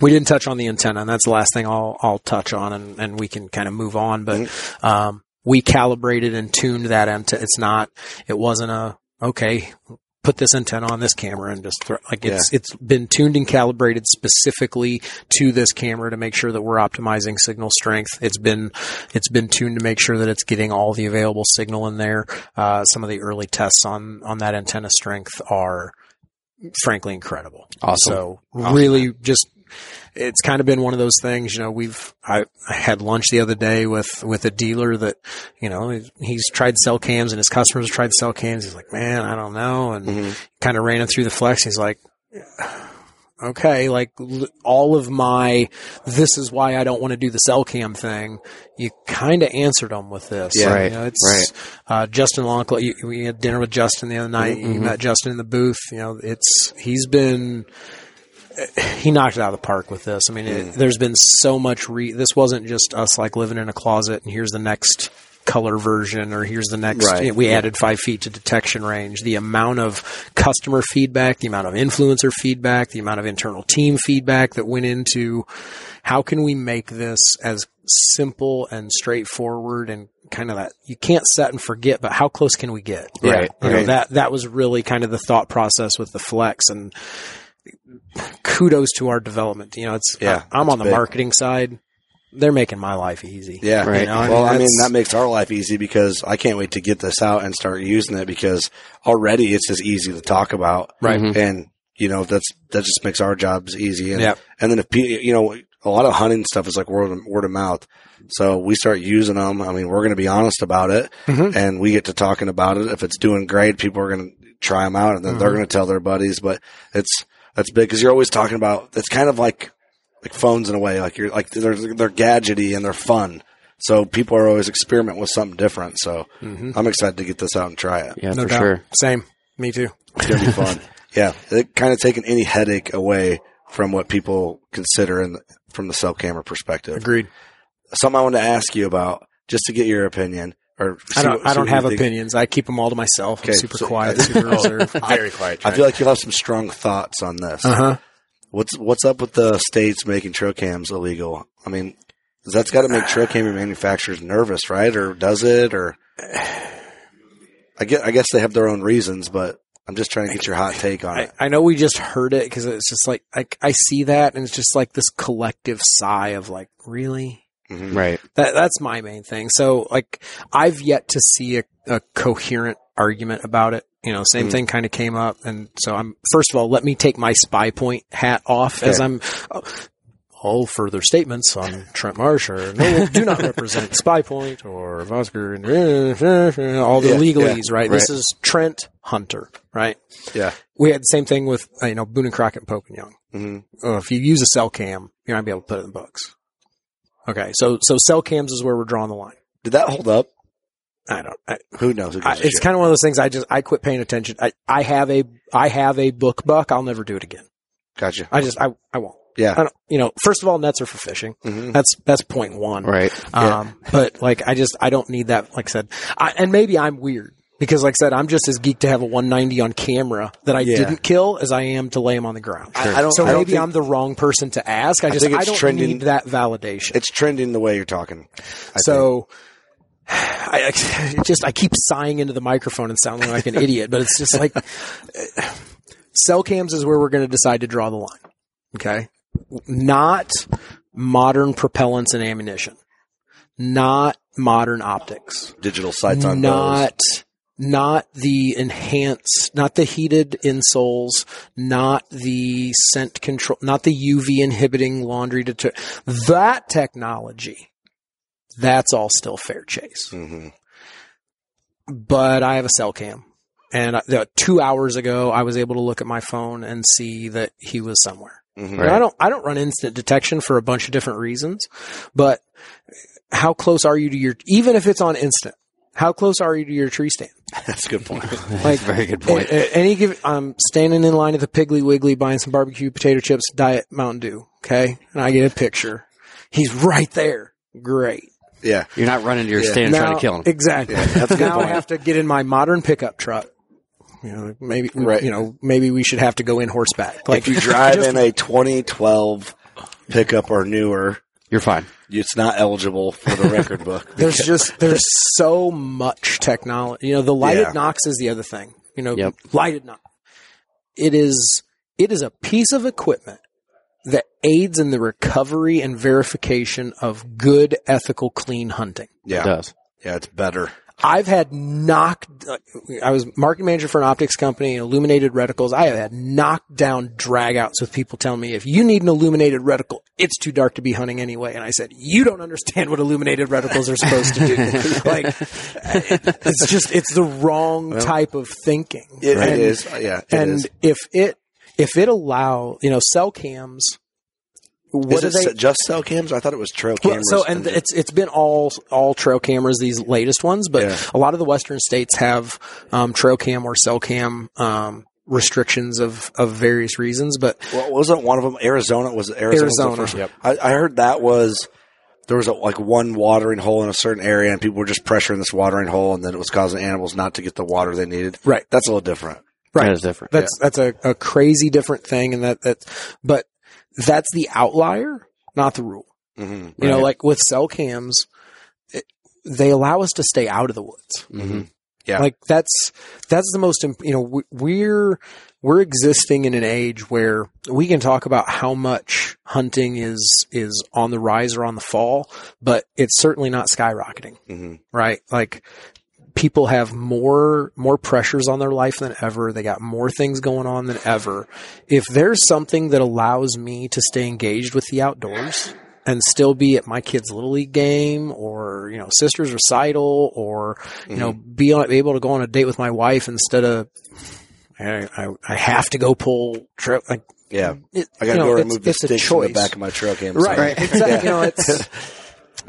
We didn't touch on the antenna, and that's the last thing I'll I'll touch on, and, and we can kind of move on. But um, we calibrated and tuned that antenna. It's not. It wasn't a okay. Put this antenna on this camera and just throw, like it's it's been tuned and calibrated specifically to this camera to make sure that we're optimizing signal strength. It's been it's been tuned to make sure that it's getting all the available signal in there. Uh, some of the early tests on on that antenna strength are frankly incredible. Awesome. So really just it's kind of been one of those things, you know, we've, I, I had lunch the other day with, with a dealer that, you know, he's, he's tried sell cams and his customers have tried sell cams. He's like, man, I don't know. And mm-hmm. kind of ran it through the flex. He's like, okay, like all of my, this is why I don't want to do the cell cam thing. You kind of answered them with this. Yeah. Right, You know, it's, uh, Justin Longclaw, you, we had dinner with Justin the other night. Mm-hmm, you mm-hmm. met Justin in the booth. You know, it's, he's been, he knocked it out of the park with this. I mean, it, hmm. there's been so much re, this wasn't just us like living in a closet and here's the next color version or here's the next, Right. you know, we added five feet to detection range. The amount of customer feedback, the amount of influencer feedback, the amount of internal team feedback that went into how can we make this as simple and straightforward and kind of that you can't set and forget, but how close can we get? Right, You know, right. that, that was really kind of the thought process with the flex and kudos to our development. You know, it's, Yeah, I, am on the big. marketing side. They're making my life easy. Yeah. You know, well, I mean, that's- that makes our life easy because I can't wait to get this out and start using it because already it's just easy to talk about. Right. Mhm. And, you know, that's, that just makes our jobs easy. And, Yep. and then if, pe- you know, a lot of hunting stuff is like word of, word of mouth. So we start using them. I mean, we're going to be honest about it Mhm. and we get to talking about it. If it's doing great, people are going to try them out and then they're Mhm. going to tell their buddies, but it's, that's big because you're always talking about, it's kind of like, like phones in a way, like you're like, they're, they're gadgety and they're fun. So people are always experimenting with something different. So Mhm. I'm excited to get this out and try it. Yeah, no for doubt. sure. Same. Me too. It's going to be fun. (laughs) yeah. It kind of taking any headache away from what people consider in the, from the cell camera perspective. Agreed. Something I want to ask you about just to get your opinion or I don't. what- I don't have opinions. I keep them all to myself. Okay, I'm super so quiet, think- super (laughs) reserved. Very quiet. I feel like you'll have some strong thoughts on this. Uh huh. What's what's up with the states making trail cams illegal? I mean, that's got to make trail cam manufacturers nervous, right? Or does it? Or I guess I guess they have their own reasons, but I'm just trying to get your hot take on I, it. I know we just heard it because it's just like I, I see that and it's just like this collective sigh of like really Mhm. Right. that that's my main thing. So like I've yet to see a, a coherent argument about it. You know, same Mm. thing kind of came up, and so I'm first of all let me take my Spypoint hat off as I'm. uh, all further statements on Trent Marsh or no, do not represent (laughs) Spypoint or Vosker and (laughs) all the Yeah, legalese, yeah, right? This is Trent Hunter, right? Yeah. We had the same thing with uh, you know Boone and Crockett and Pope and Young. hmm Uh, if you use a cell cam, you're not gonna be able to put it in the books. Okay, so so cell cams is where we're drawing the line. Did that hold up? I don't. I, Who knows? I, it's kind of one of those things. I just I quit paying attention. I I have a I have a book buck. I'll never do it again. Gotcha. I just I I won't. I Yeah. don't, you know, first of all, nets are for fishing. Mhm. That's that's point one. Right. Um, but like I just I don't need that. Like I said, I, and maybe I'm weird because like I said, I'm just as geeked to have a 190 on camera that I Yeah. didn't kill as I am to lay him on the ground. I- I don't- so I don't maybe think- I'm the wrong person to ask. I I just think I, it's don't trending- need that validation. It's trending the way you're talking. I so. (sighs) I, I (sighs) just I keep sighing into the microphone and sounding like an (laughs) idiot, but it's just like (sighs) cell cams is where we're going to decide to draw the line. Okay, not modern propellants and ammunition, not modern optics, digital sights on bows. not not the enhanced, not the heated insoles, not the scent control, not the UV inhibiting laundry deter. That technology, that's all still fair chase. Mhm. But I have a cell cam. And I, two hours ago, I was able to look at my phone and see that he was somewhere. Mhm. And I don't, I don't run instant detection for a bunch of different reasons, but how close are you to your, even if it's on instant, how close are you to your tree stand? (laughs) That's a good point. (laughs) Like, Very good point. a- a- any give, I'm um, standing in line at the Piggly Wiggly buying some barbecue potato chips, diet Mountain Dew. Okay. And I get a picture. He's right there. Great. yeah. You're not running to your Yeah. stand and trying to kill him. Exactly. Yeah, that's a good now I have to get in my modern pickup truck. You know, maybe, Right. you know, maybe we should have to go in horseback. Like if you drive (laughs) just- in a 2012 pickup or newer, You're fine. It's not eligible for the record book. (laughs) There's just there's so much technology. You know, the lighted Yeah. nocks is the other thing. You know, Yep. lighted nocks. It is it is a piece of equipment that aids in the recovery and verification of good, ethical, clean hunting. Yeah, It yeah, does. yeah, it's better. I've had knocked. I was marketing manager for an optics company, illuminated reticles. I have had knocked down dragouts with people telling me if you need an illuminated reticle, it's too dark to be hunting anyway. And I said, you don't understand what illuminated reticles are supposed to do. (laughs) like, it's just it's the wrong Well, type of thinking. It, And- it is. Yeah. It and is. if it if it allow you know cell cams, what is it they? just cell cams? I thought it was trail Well, cameras. so and it's it's been all all trail cameras these latest ones, but Yeah. a lot of the western states have um, trail cam or cell cam um, restrictions of of various reasons. But Well, wasn't one of them Arizona? Was it Arizona? was the first? Yep. I, I heard that was there was a, like one watering hole in a certain area, and people were just pressuring this watering hole, and then it was causing animals not to get the water they needed. Right. That's a little different. right, That is different. That's that's a, a crazy different thing, and that that but that's the outlier, not the rule. hmm You know, like with cell cams, it, they allow us to stay out of the woods. hmm Yeah. Like that's that's the most you know we- we're we're existing in an age where we can talk about how much hunting is is on the rise or on the fall, but it's certainly not skyrocketing, hmm right? Like people have more more pressures on their life than ever. They got more things going on than ever. If there's something that allows me to stay engaged with the outdoors and still be at my kid's little league game or you know sister's recital or you know mm-hmm. be on, able to go on a date with my wife instead of I, I, I have to go pull trail like Yeah. it, I got to know, go it's- remove the it's a sticks from the back of my trail cam. right, exactly Yeah. you know (laughs) it's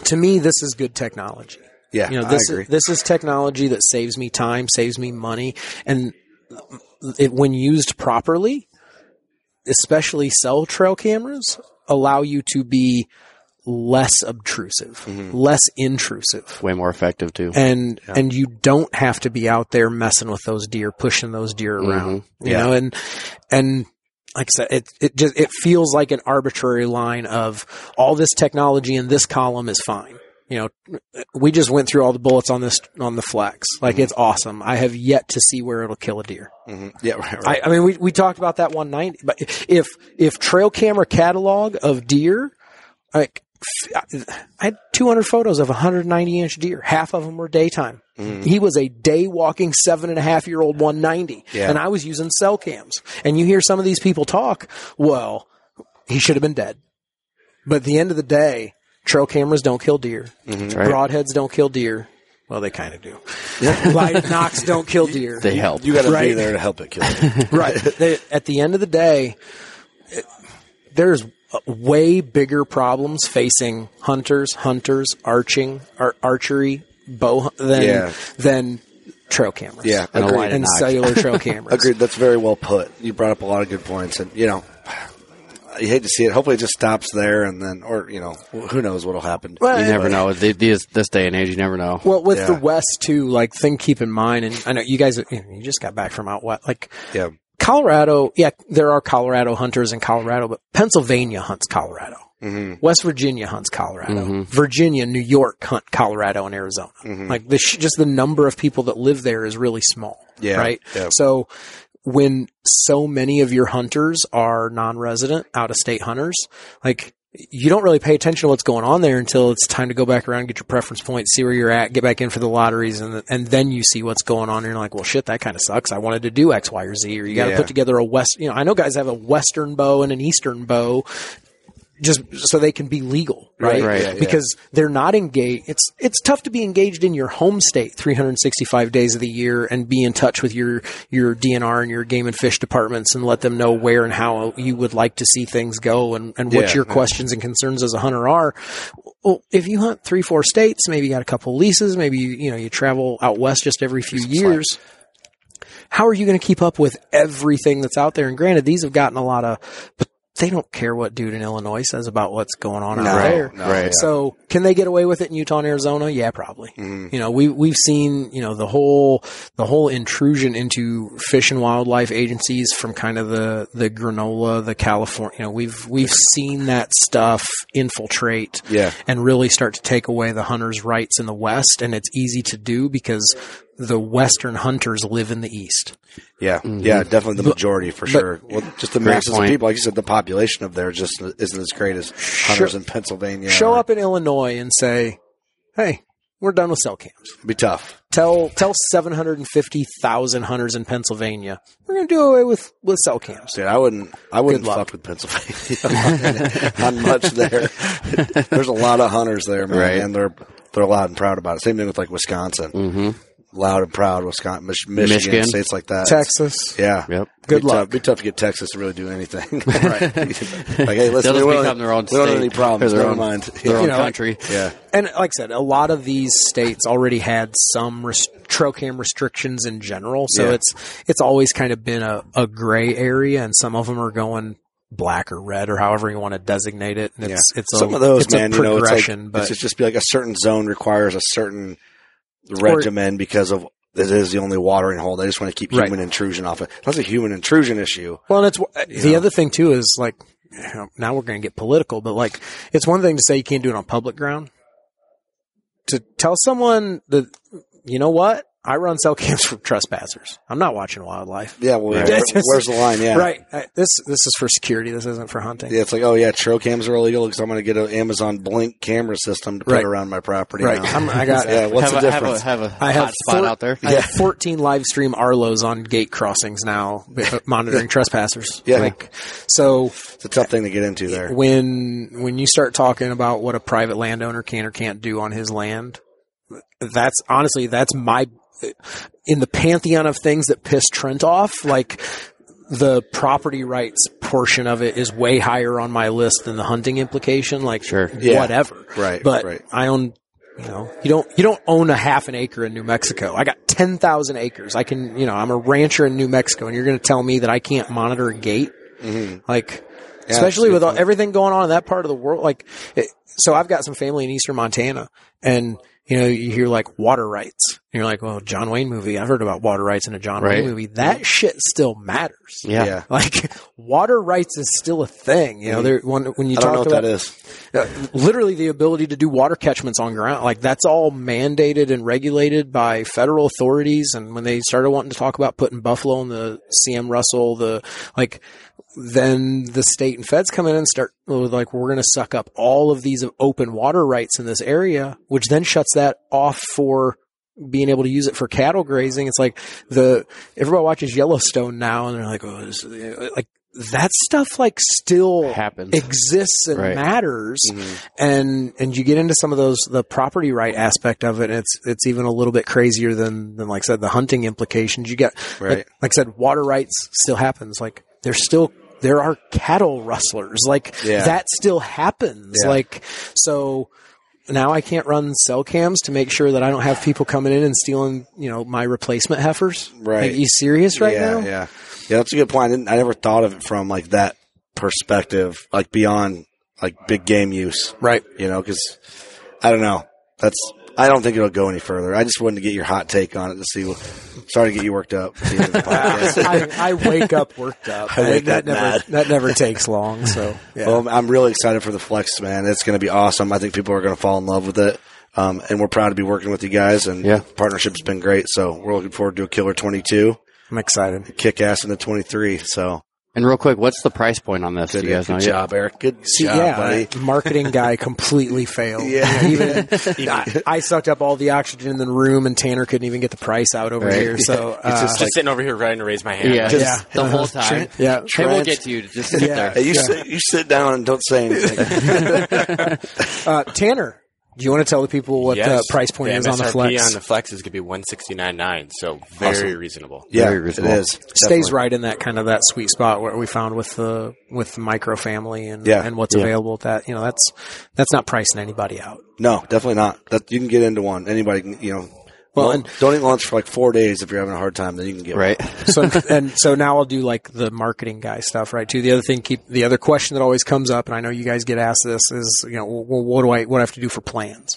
to me this is good technology yeah. you know, I this agree. is, this is technology that saves me time, saves me money, and it, when used properly, especially cell trail cameras, allow you to be less obtrusive, Mm-hmm. less intrusive. Way more effective too. And and you don't have to be out there messing with those deer, pushing those deer around. You Yeah. know, and and like I said, it it just it feels like an arbitrary line of all this technology in this column is fine. You know, we just went through all the bullets on this on the flex. Like it's awesome. I have yet to see where it'll kill a deer. Mhm. Yeah. Right. right. I, I mean, we we talked about that 190, but if if trail camera catalog of deer, like I had 200 photos of 190 inch deer. Half of them were daytime. He was a day walking seven and a half year old 190, Yeah. and I was using cell cams. And you hear some of these people talk. Well, he should have been dead. But at the end of the day, trail cameras don't kill deer. That's right. Broadheads don't kill deer. Well, they kind of do. (laughs) Light nocks don't kill deer. They help. you got to be there to help it kill it. (laughs) right. They, at the end of the day, it, there's uh, way bigger problems facing hunters, hunters, arching, ar- archery, bow hu- than Yeah. than trail cameras. Yeah, And a agreed. and cellular trail (laughs) cameras. Agreed. That's very well put. You brought up a lot of good points, and you know, you hate to see it. Hopefully, it just stops there, and then, or you know, who knows what'll happen. Well, You and- never know. This this day and age, you never know. Well, with the West too, like thing keep in mind, and I know you guys, you, just got back from out west, like Yeah. Colorado. Yeah, there are Colorado hunters in Colorado, but Pennsylvania hunts Colorado. Mm-hmm. West Virginia hunts Colorado. Virginia, New York hunt Colorado and Arizona. Like the sh- just the number of people that live there is really small. Yeah, Right. yeah. So when so many of your hunters are non-resident, out-of-state hunters, like you don't really pay attention to what's going on there until it's time to go back around, get your preference points, see where you're at, get back in for the lotteries, and and then you see what's going on. And you're like, well, shit, that kind of sucks. I wanted to do X, Y, or Z. Or you got to Yeah. put together a west. You know, I know guys have a western bow and an eastern bow just so they can be legal, right? Right, yeah, yeah. Because they're not engaged. It's it's tough to be engaged in your home state 365 days of the year and be in touch with your your DNR and your game and fish departments and let them know where and how you would like to see things go and and what Yeah, your yeah. questions and concerns as a hunter are. Well, if you hunt three four states, maybe you got a couple leases, maybe you you know you travel out west just every few years. How are you going to keep up with everything that's out there? And granted, these have gotten a lot of, they don't care what dude in Illinois says about what's going on out No, there. no, Right. So can they get away with it in Utah and Arizona? Yeah, probably. Mm-hmm. You know, we we've seen you know the whole the whole intrusion into fish and wildlife agencies from kind of the the granola, the California. You know, we've we've seen that stuff infiltrate Yeah. and really start to take away the hunters' rights in the West, and it's easy to do because the Western hunters live in the East. Yeah, yeah, definitely the majority for sure. Well, just the Great masses of people, like you said, the population of there just isn't as great as hunters Sure. in Pennsylvania. Show or- up in Illinois and say, "Hey, we're done with cell cams. Be tough. Tell tell seven hundred and fifty thousand hunters in Pennsylvania we're going to do away with with cell cams. Dude, I wouldn't. I wouldn't fuck with Pennsylvania. (laughs) Not much there. There's a lot of hunters there, man, Right. and they're they're loud and proud about it. Same thing with like Wisconsin. Mm-hmm. Loud and proud, Wisconsin, Mich- Michigan, Michigan. states like that. Texas. Yeah. Yep. Good be luck. Tough, be tough to get Texas to really do anything. (laughs) right. (laughs) like, hey, listen, They'll we just don't, become their own we don't have state. any problems. Or their Never own- mind. (laughs) Their Yeah. own You know, country. yeah. And like I said, a lot of these states already had some rest- trail cam restrictions in general, so Yeah. it's it's always kind of been a, a gray area, and some of them are going black or red or however you want to designate it. And it's it's a, Some of those, it's man, a you know, it's like, but it's just, just be like a certain zone requires a certain regimen because of it is the only watering hole. They just want to keep Right. human intrusion off it. That's a human intrusion issue. Well, and it's uh, the know. other thing too is like you know, now we're going to get political, but like it's one thing to say you can't do it on public ground. To tell someone that you know what I run cell cams for trespassers. I'm not watching wildlife. Yeah, well, Right. where- where's the line? Yeah, Right. Uh, This this is for security. This isn't for hunting. Yeah, it's like, oh yeah, trail cams are illegal because I'm going to get an Amazon Blink camera system to put Right. around my property. Right. now. I'm- I got- (laughs) yeah. What's have the a, have difference? a have a I have hot spot four- out there. I have 14 live stream Arlos on gate crossings now, (laughs) monitoring trespassers. Yeah. Like, so it's a tough thing to get into there. when when you start talking about what a private landowner can or can't do on his land, that's honestly that's my in the pantheon of things that piss Trent off. Like the property rights portion of it is way higher on my list than the hunting implication. Like Sure. Yeah. whatever. Right, But right. I own. You know, you don't you don't own a half an acre in New Mexico. I got ten thousand acres. I can, you know, I'm a rancher in New Mexico, and you're going to tell me that I can't monitor a gate? Like, Yeah, especially with all, everything going on in that part of the world. Like, it, so I've got some family in eastern Montana, and you know, you hear like water rights. And you're like, well, John Wayne movie. I've heard about water rights in a John Right. Wayne movie. That shit still matters. Yeah. Yeah. (laughs) Like water rights is still a thing. You know, there when when you I don't talk know what about that is. uh, literally the ability to do water catchments on ground. Like that's all mandated and regulated by federal authorities. And when they started wanting to talk about putting Buffalo in the CM Russell, the like, then the state and feds come in and start like, we're going to suck up all of these open water rights in this area, which then shuts that off for being able to use it for cattle grazing. It's like the, everybody watches Yellowstone now and they're like, oh, this, like, that stuff like still Happens. exists and Right. matters mm-hmm. and and you get into some of those the property right aspect of it and it's it's even a little bit crazier than than like I said the hunting implications you get Right. like, like I said water rights still happens like there's still there are cattle rustlers like Yeah. that still happens Yeah. like so now I can't run cell cams to make sure that I don't have people coming in and stealing, you know, my replacement heifers. Right. Like, you serious right yeah, now? Yeah, yeah. That's a good point. I, didn't, I never thought of it from like that perspective, like beyond like big game use. Right. You know, because I don't know. That's I don't think it'll go any further. I just wanted to get your hot take on it to see. What, sorry to get you worked up. at the end of the podcast. I, I wake up worked up. I wake that up never mad. that never takes long. So yeah. Well, I'm really excited for the flex, man. It's going to be awesome. I think people are going to fall in love with it. Um, and we're proud to be working with you guys and Yeah. partnership's been great. So we're looking forward to a killer 22, I'm excited. kick ass in the 23. So And real quick, what's the price point on this? good, Do you guys good know? job, Eric. Good See, job, yeah, buddy. marketing guy (laughs) completely failed. Yeah. You even (laughs) I, I sucked up all the oxygen in the room, and Tanner couldn't even get the price out over Right. here. So It's uh, just Just sitting over here ready to raise my hand. Yeah, Just- yeah. The whole time. yeah, Hey, we'll get to you. Just sit Yeah. there. Hey, you Yeah. sit you sit down and don't say anything. (laughs) uh, Tanner, do you want to tell the people what Yes. uh, price point the is on the MSRP flex? on the flex is going to be one sixty nine nine. So very Awesome. reasonable. yeah, Very it reasonable. is. Stays Definitely. right in that kind of that sweet spot where we found with the with the micro family and Yeah. and what's Yeah. available at that. You know, that's that's not pricing anybody out. No, definitely not. That you can get into one. Anybody can, you know. Well, and- don't eat lunch for like four days if you're having a hard time. Then you can get Right. so (laughs) and so now I'll do like the marketing guy stuff, right? Too. The other thing, keep the other question that always comes up, and I know you guys get asked this is, you know, well, what do I what do I have to do for plans,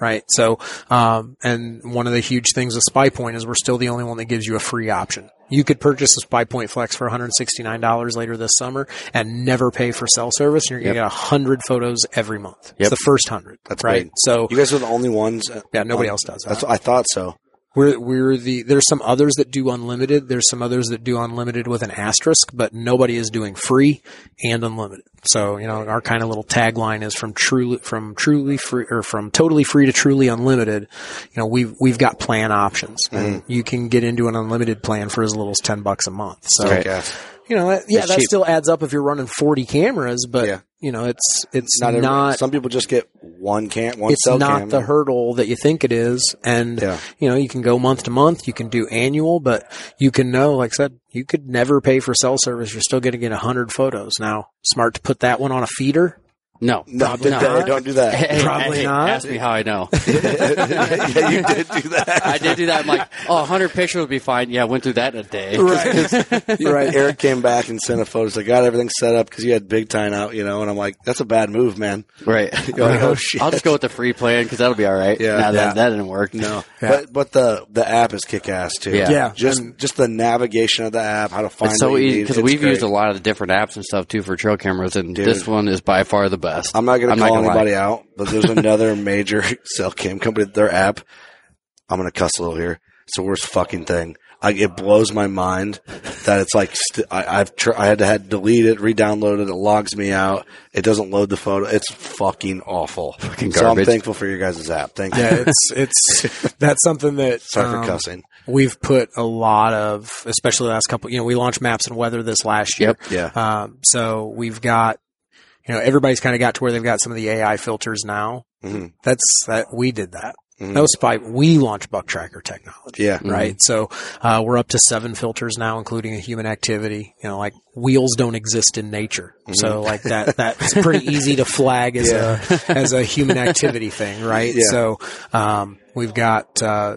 right? So, um, and one of the huge things with Spypoint is we're still the only one that gives you a free option. You could purchase a Spypoint Flex for $169 later this summer and never pay for cell service, and you're going to get 100 photos every month. Yep. It's the first 100, That's right? So, You guys are the only ones. uh, Yeah, nobody on- else does that. That's what I thought so. We're we're the there's some others that do unlimited. There's some others that do unlimited with an asterisk, but nobody is doing free and unlimited. So you know our kind of little tagline is from truly from truly free or from totally free to truly unlimited. You know we've we've got plan options, and mm-hmm. you can get into an unlimited plan for as little as ten bucks a month. So Okay. You know that, yeah It's that cheap. still adds up if you're running forty cameras, but Yeah. you know it's it's Not, not, some people just get one cam, one it's not cam. the hurdle that you think it is. And, Yeah. you know, you can go month to month, you can do annual, but you can know, like I said, you could never pay for cell service. You're still going to get 100 photos. Now, smart to put that one on a feeder. No, No, Probably don't, don't do that. Hey, Probably hey, not. Ask me how I know. (laughs) yeah, you did do that. I did do that. I'm like, oh, 100 pictures would be fine. Yeah, I went through that in a day. (laughs) Right. right. Eric came back and sent a photo. So I got everything set up because you had big time out, you know, and I'm like, that's a bad move, man. Right. (laughs) You're like, oh shit. I'll just go with the free plan because that'll be all right. Yeah. Now that, Yeah. that didn't work. No, Yeah. but but the the app is kick ass too. Yeah. Yeah. just And- just the navigation of the app, how to find It's so what easy because we've used a lot of the different apps and stuff too for trail cameras, and Dude. this one is by far the best. I'm not going to call gonna lie. anybody out, but there's (laughs) another major (laughs) cell cam company. Their app, I'm going to cuss a little here. It's the worst fucking thing. I, it blows my mind that it's like st- I, I've tr- I had to had delete it, re-download it. It logs me out. It doesn't load the photo. It's fucking awful. Fucking So I'm thankful for your guys' app. Thank you. Yeah, it's, it's, (laughs) that's something that, Sorry for um, cussing. We've put a lot of, especially the last couple, you know, we launched maps and weather this last year. Yep. Yeah. Um, so we've got, you know, everybody's kind of got to where they've got some of the AI filters now. Mhm. That's that we did that. Mhm. That was by we launched Buck Tracker technology. Yeah. Right. So uh, we're up to seven filters now, including a human activity. You know, like wheels don't exist in nature, so like that that's pretty easy to flag as (laughs) a as a human activity thing, right? (laughs) Yeah. So um, we've got. Uh,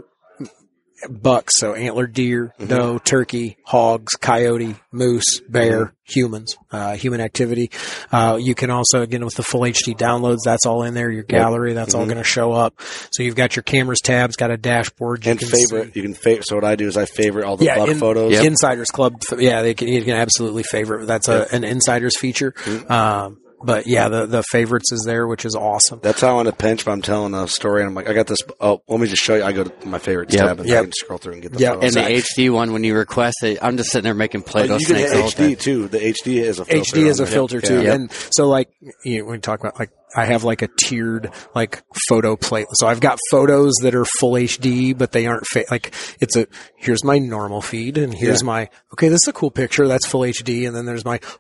bucks, so antler deer, doe, turkey, hogs, coyote, moose, bear, humans, uh, human activity. Uh, you can also, again, with the full HD downloads, that's all in there. Your gallery, that's all going to show up. So you've got your cameras tabs, got a dashboard. You And can favorite, see- you can favorite. So what I do is I favorite all the yeah, buck in- photos. Insiders Club. Yeah, they can, you can absolutely favorite. That's a, an insiders feature. Um, but yeah, the, the favorites is there, which is awesome. That's how in a pinch, if I'm telling a story and I'm like, I got this. Oh, let me just show you. I go to my favorites Yep. tab and Yep. I can scroll through and get the Yeah, photos. And the HD one, when you request it, I'm just sitting there making Oh, Play-Doh you can snakes hit the HD time. too. The HD is a filter HD is a filter Yeah. too, Yep. and so like you know, when you talk about like I have like a tiered like photo plate. So I've got photos that are full HD, but they aren't fa- like it's a here's my normal feed, and here's Yeah. my okay. This is a cool picture. That's full HD, and then there's my (laughs)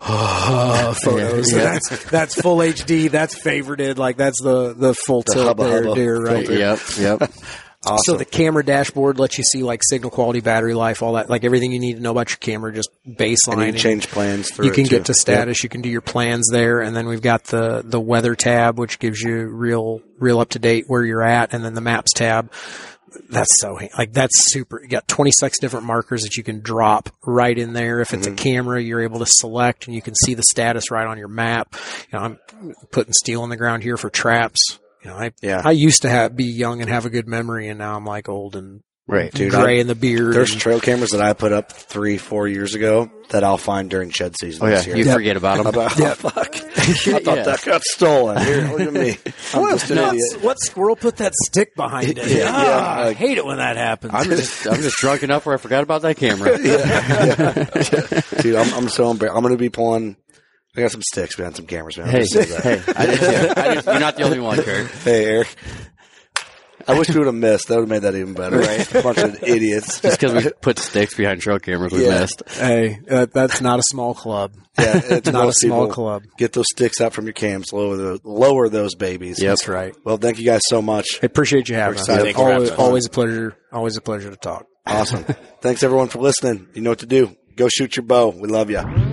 photos. Yeah. That's that's full HD. That's favorited. Like that's the the full The tilt hubba there, hubba dear, right? Yep, yep. (laughs) Awesome. So the camera dashboard lets you see like signal quality, battery life, all that, like everything you need to know about your camera, just baseline. and you can change plans through you can too. get to status. You can do your plans there, and then we've got the the weather tab, which gives you real real up to date where you're at, and then the maps tab. That's so like that's super. You got 26 different markers that you can drop right in there. If it's Mm-hmm. a camera, you're able to select, and you can see the status right on your map. You know, I'm putting steel on the ground here for traps. You know, I Yeah. I used to have be young and have a good memory, and now I'm like old and Right. Dude, gray I- in the beard. There's and- trail cameras that I put up three, four years ago that I'll find during shed season Oh yeah, this year. you forget about (laughs) them. About, oh, fuck. (laughs) I thought Yeah. that got stolen. Here, look at me. What, just what- squirrel put that stick behind it? (laughs) Yeah, Ah, yeah, I hate it when that happens. I'm just I'm just drunk enough where I forgot about that camera. yeah. Dude, I'm, I'm so embarrassed. I'm going to be pulling. I got some sticks, man, some cameras, man. I'm Hey, just saying that. hey, (laughs) I did too. I did, you're not the only one, Kurt. Hey, Eric. I wish we would have missed. That would have made that even better. Right. Bunch of idiots. (laughs) Just because we put sticks behind trail cameras, we Yeah. missed. Hey, uh, that's not a small club. Yeah, it's (laughs) Not a most small people. club. Get those sticks out from your cams. Lower the lower those babies. Yep. That's right. Well, thank you guys so much. I appreciate you having us. excited. Thank you for Always, having us. always a pleasure. Always a pleasure to talk. Awesome. Thanks everyone for listening. You know what to do. Go shoot your bow. We love you.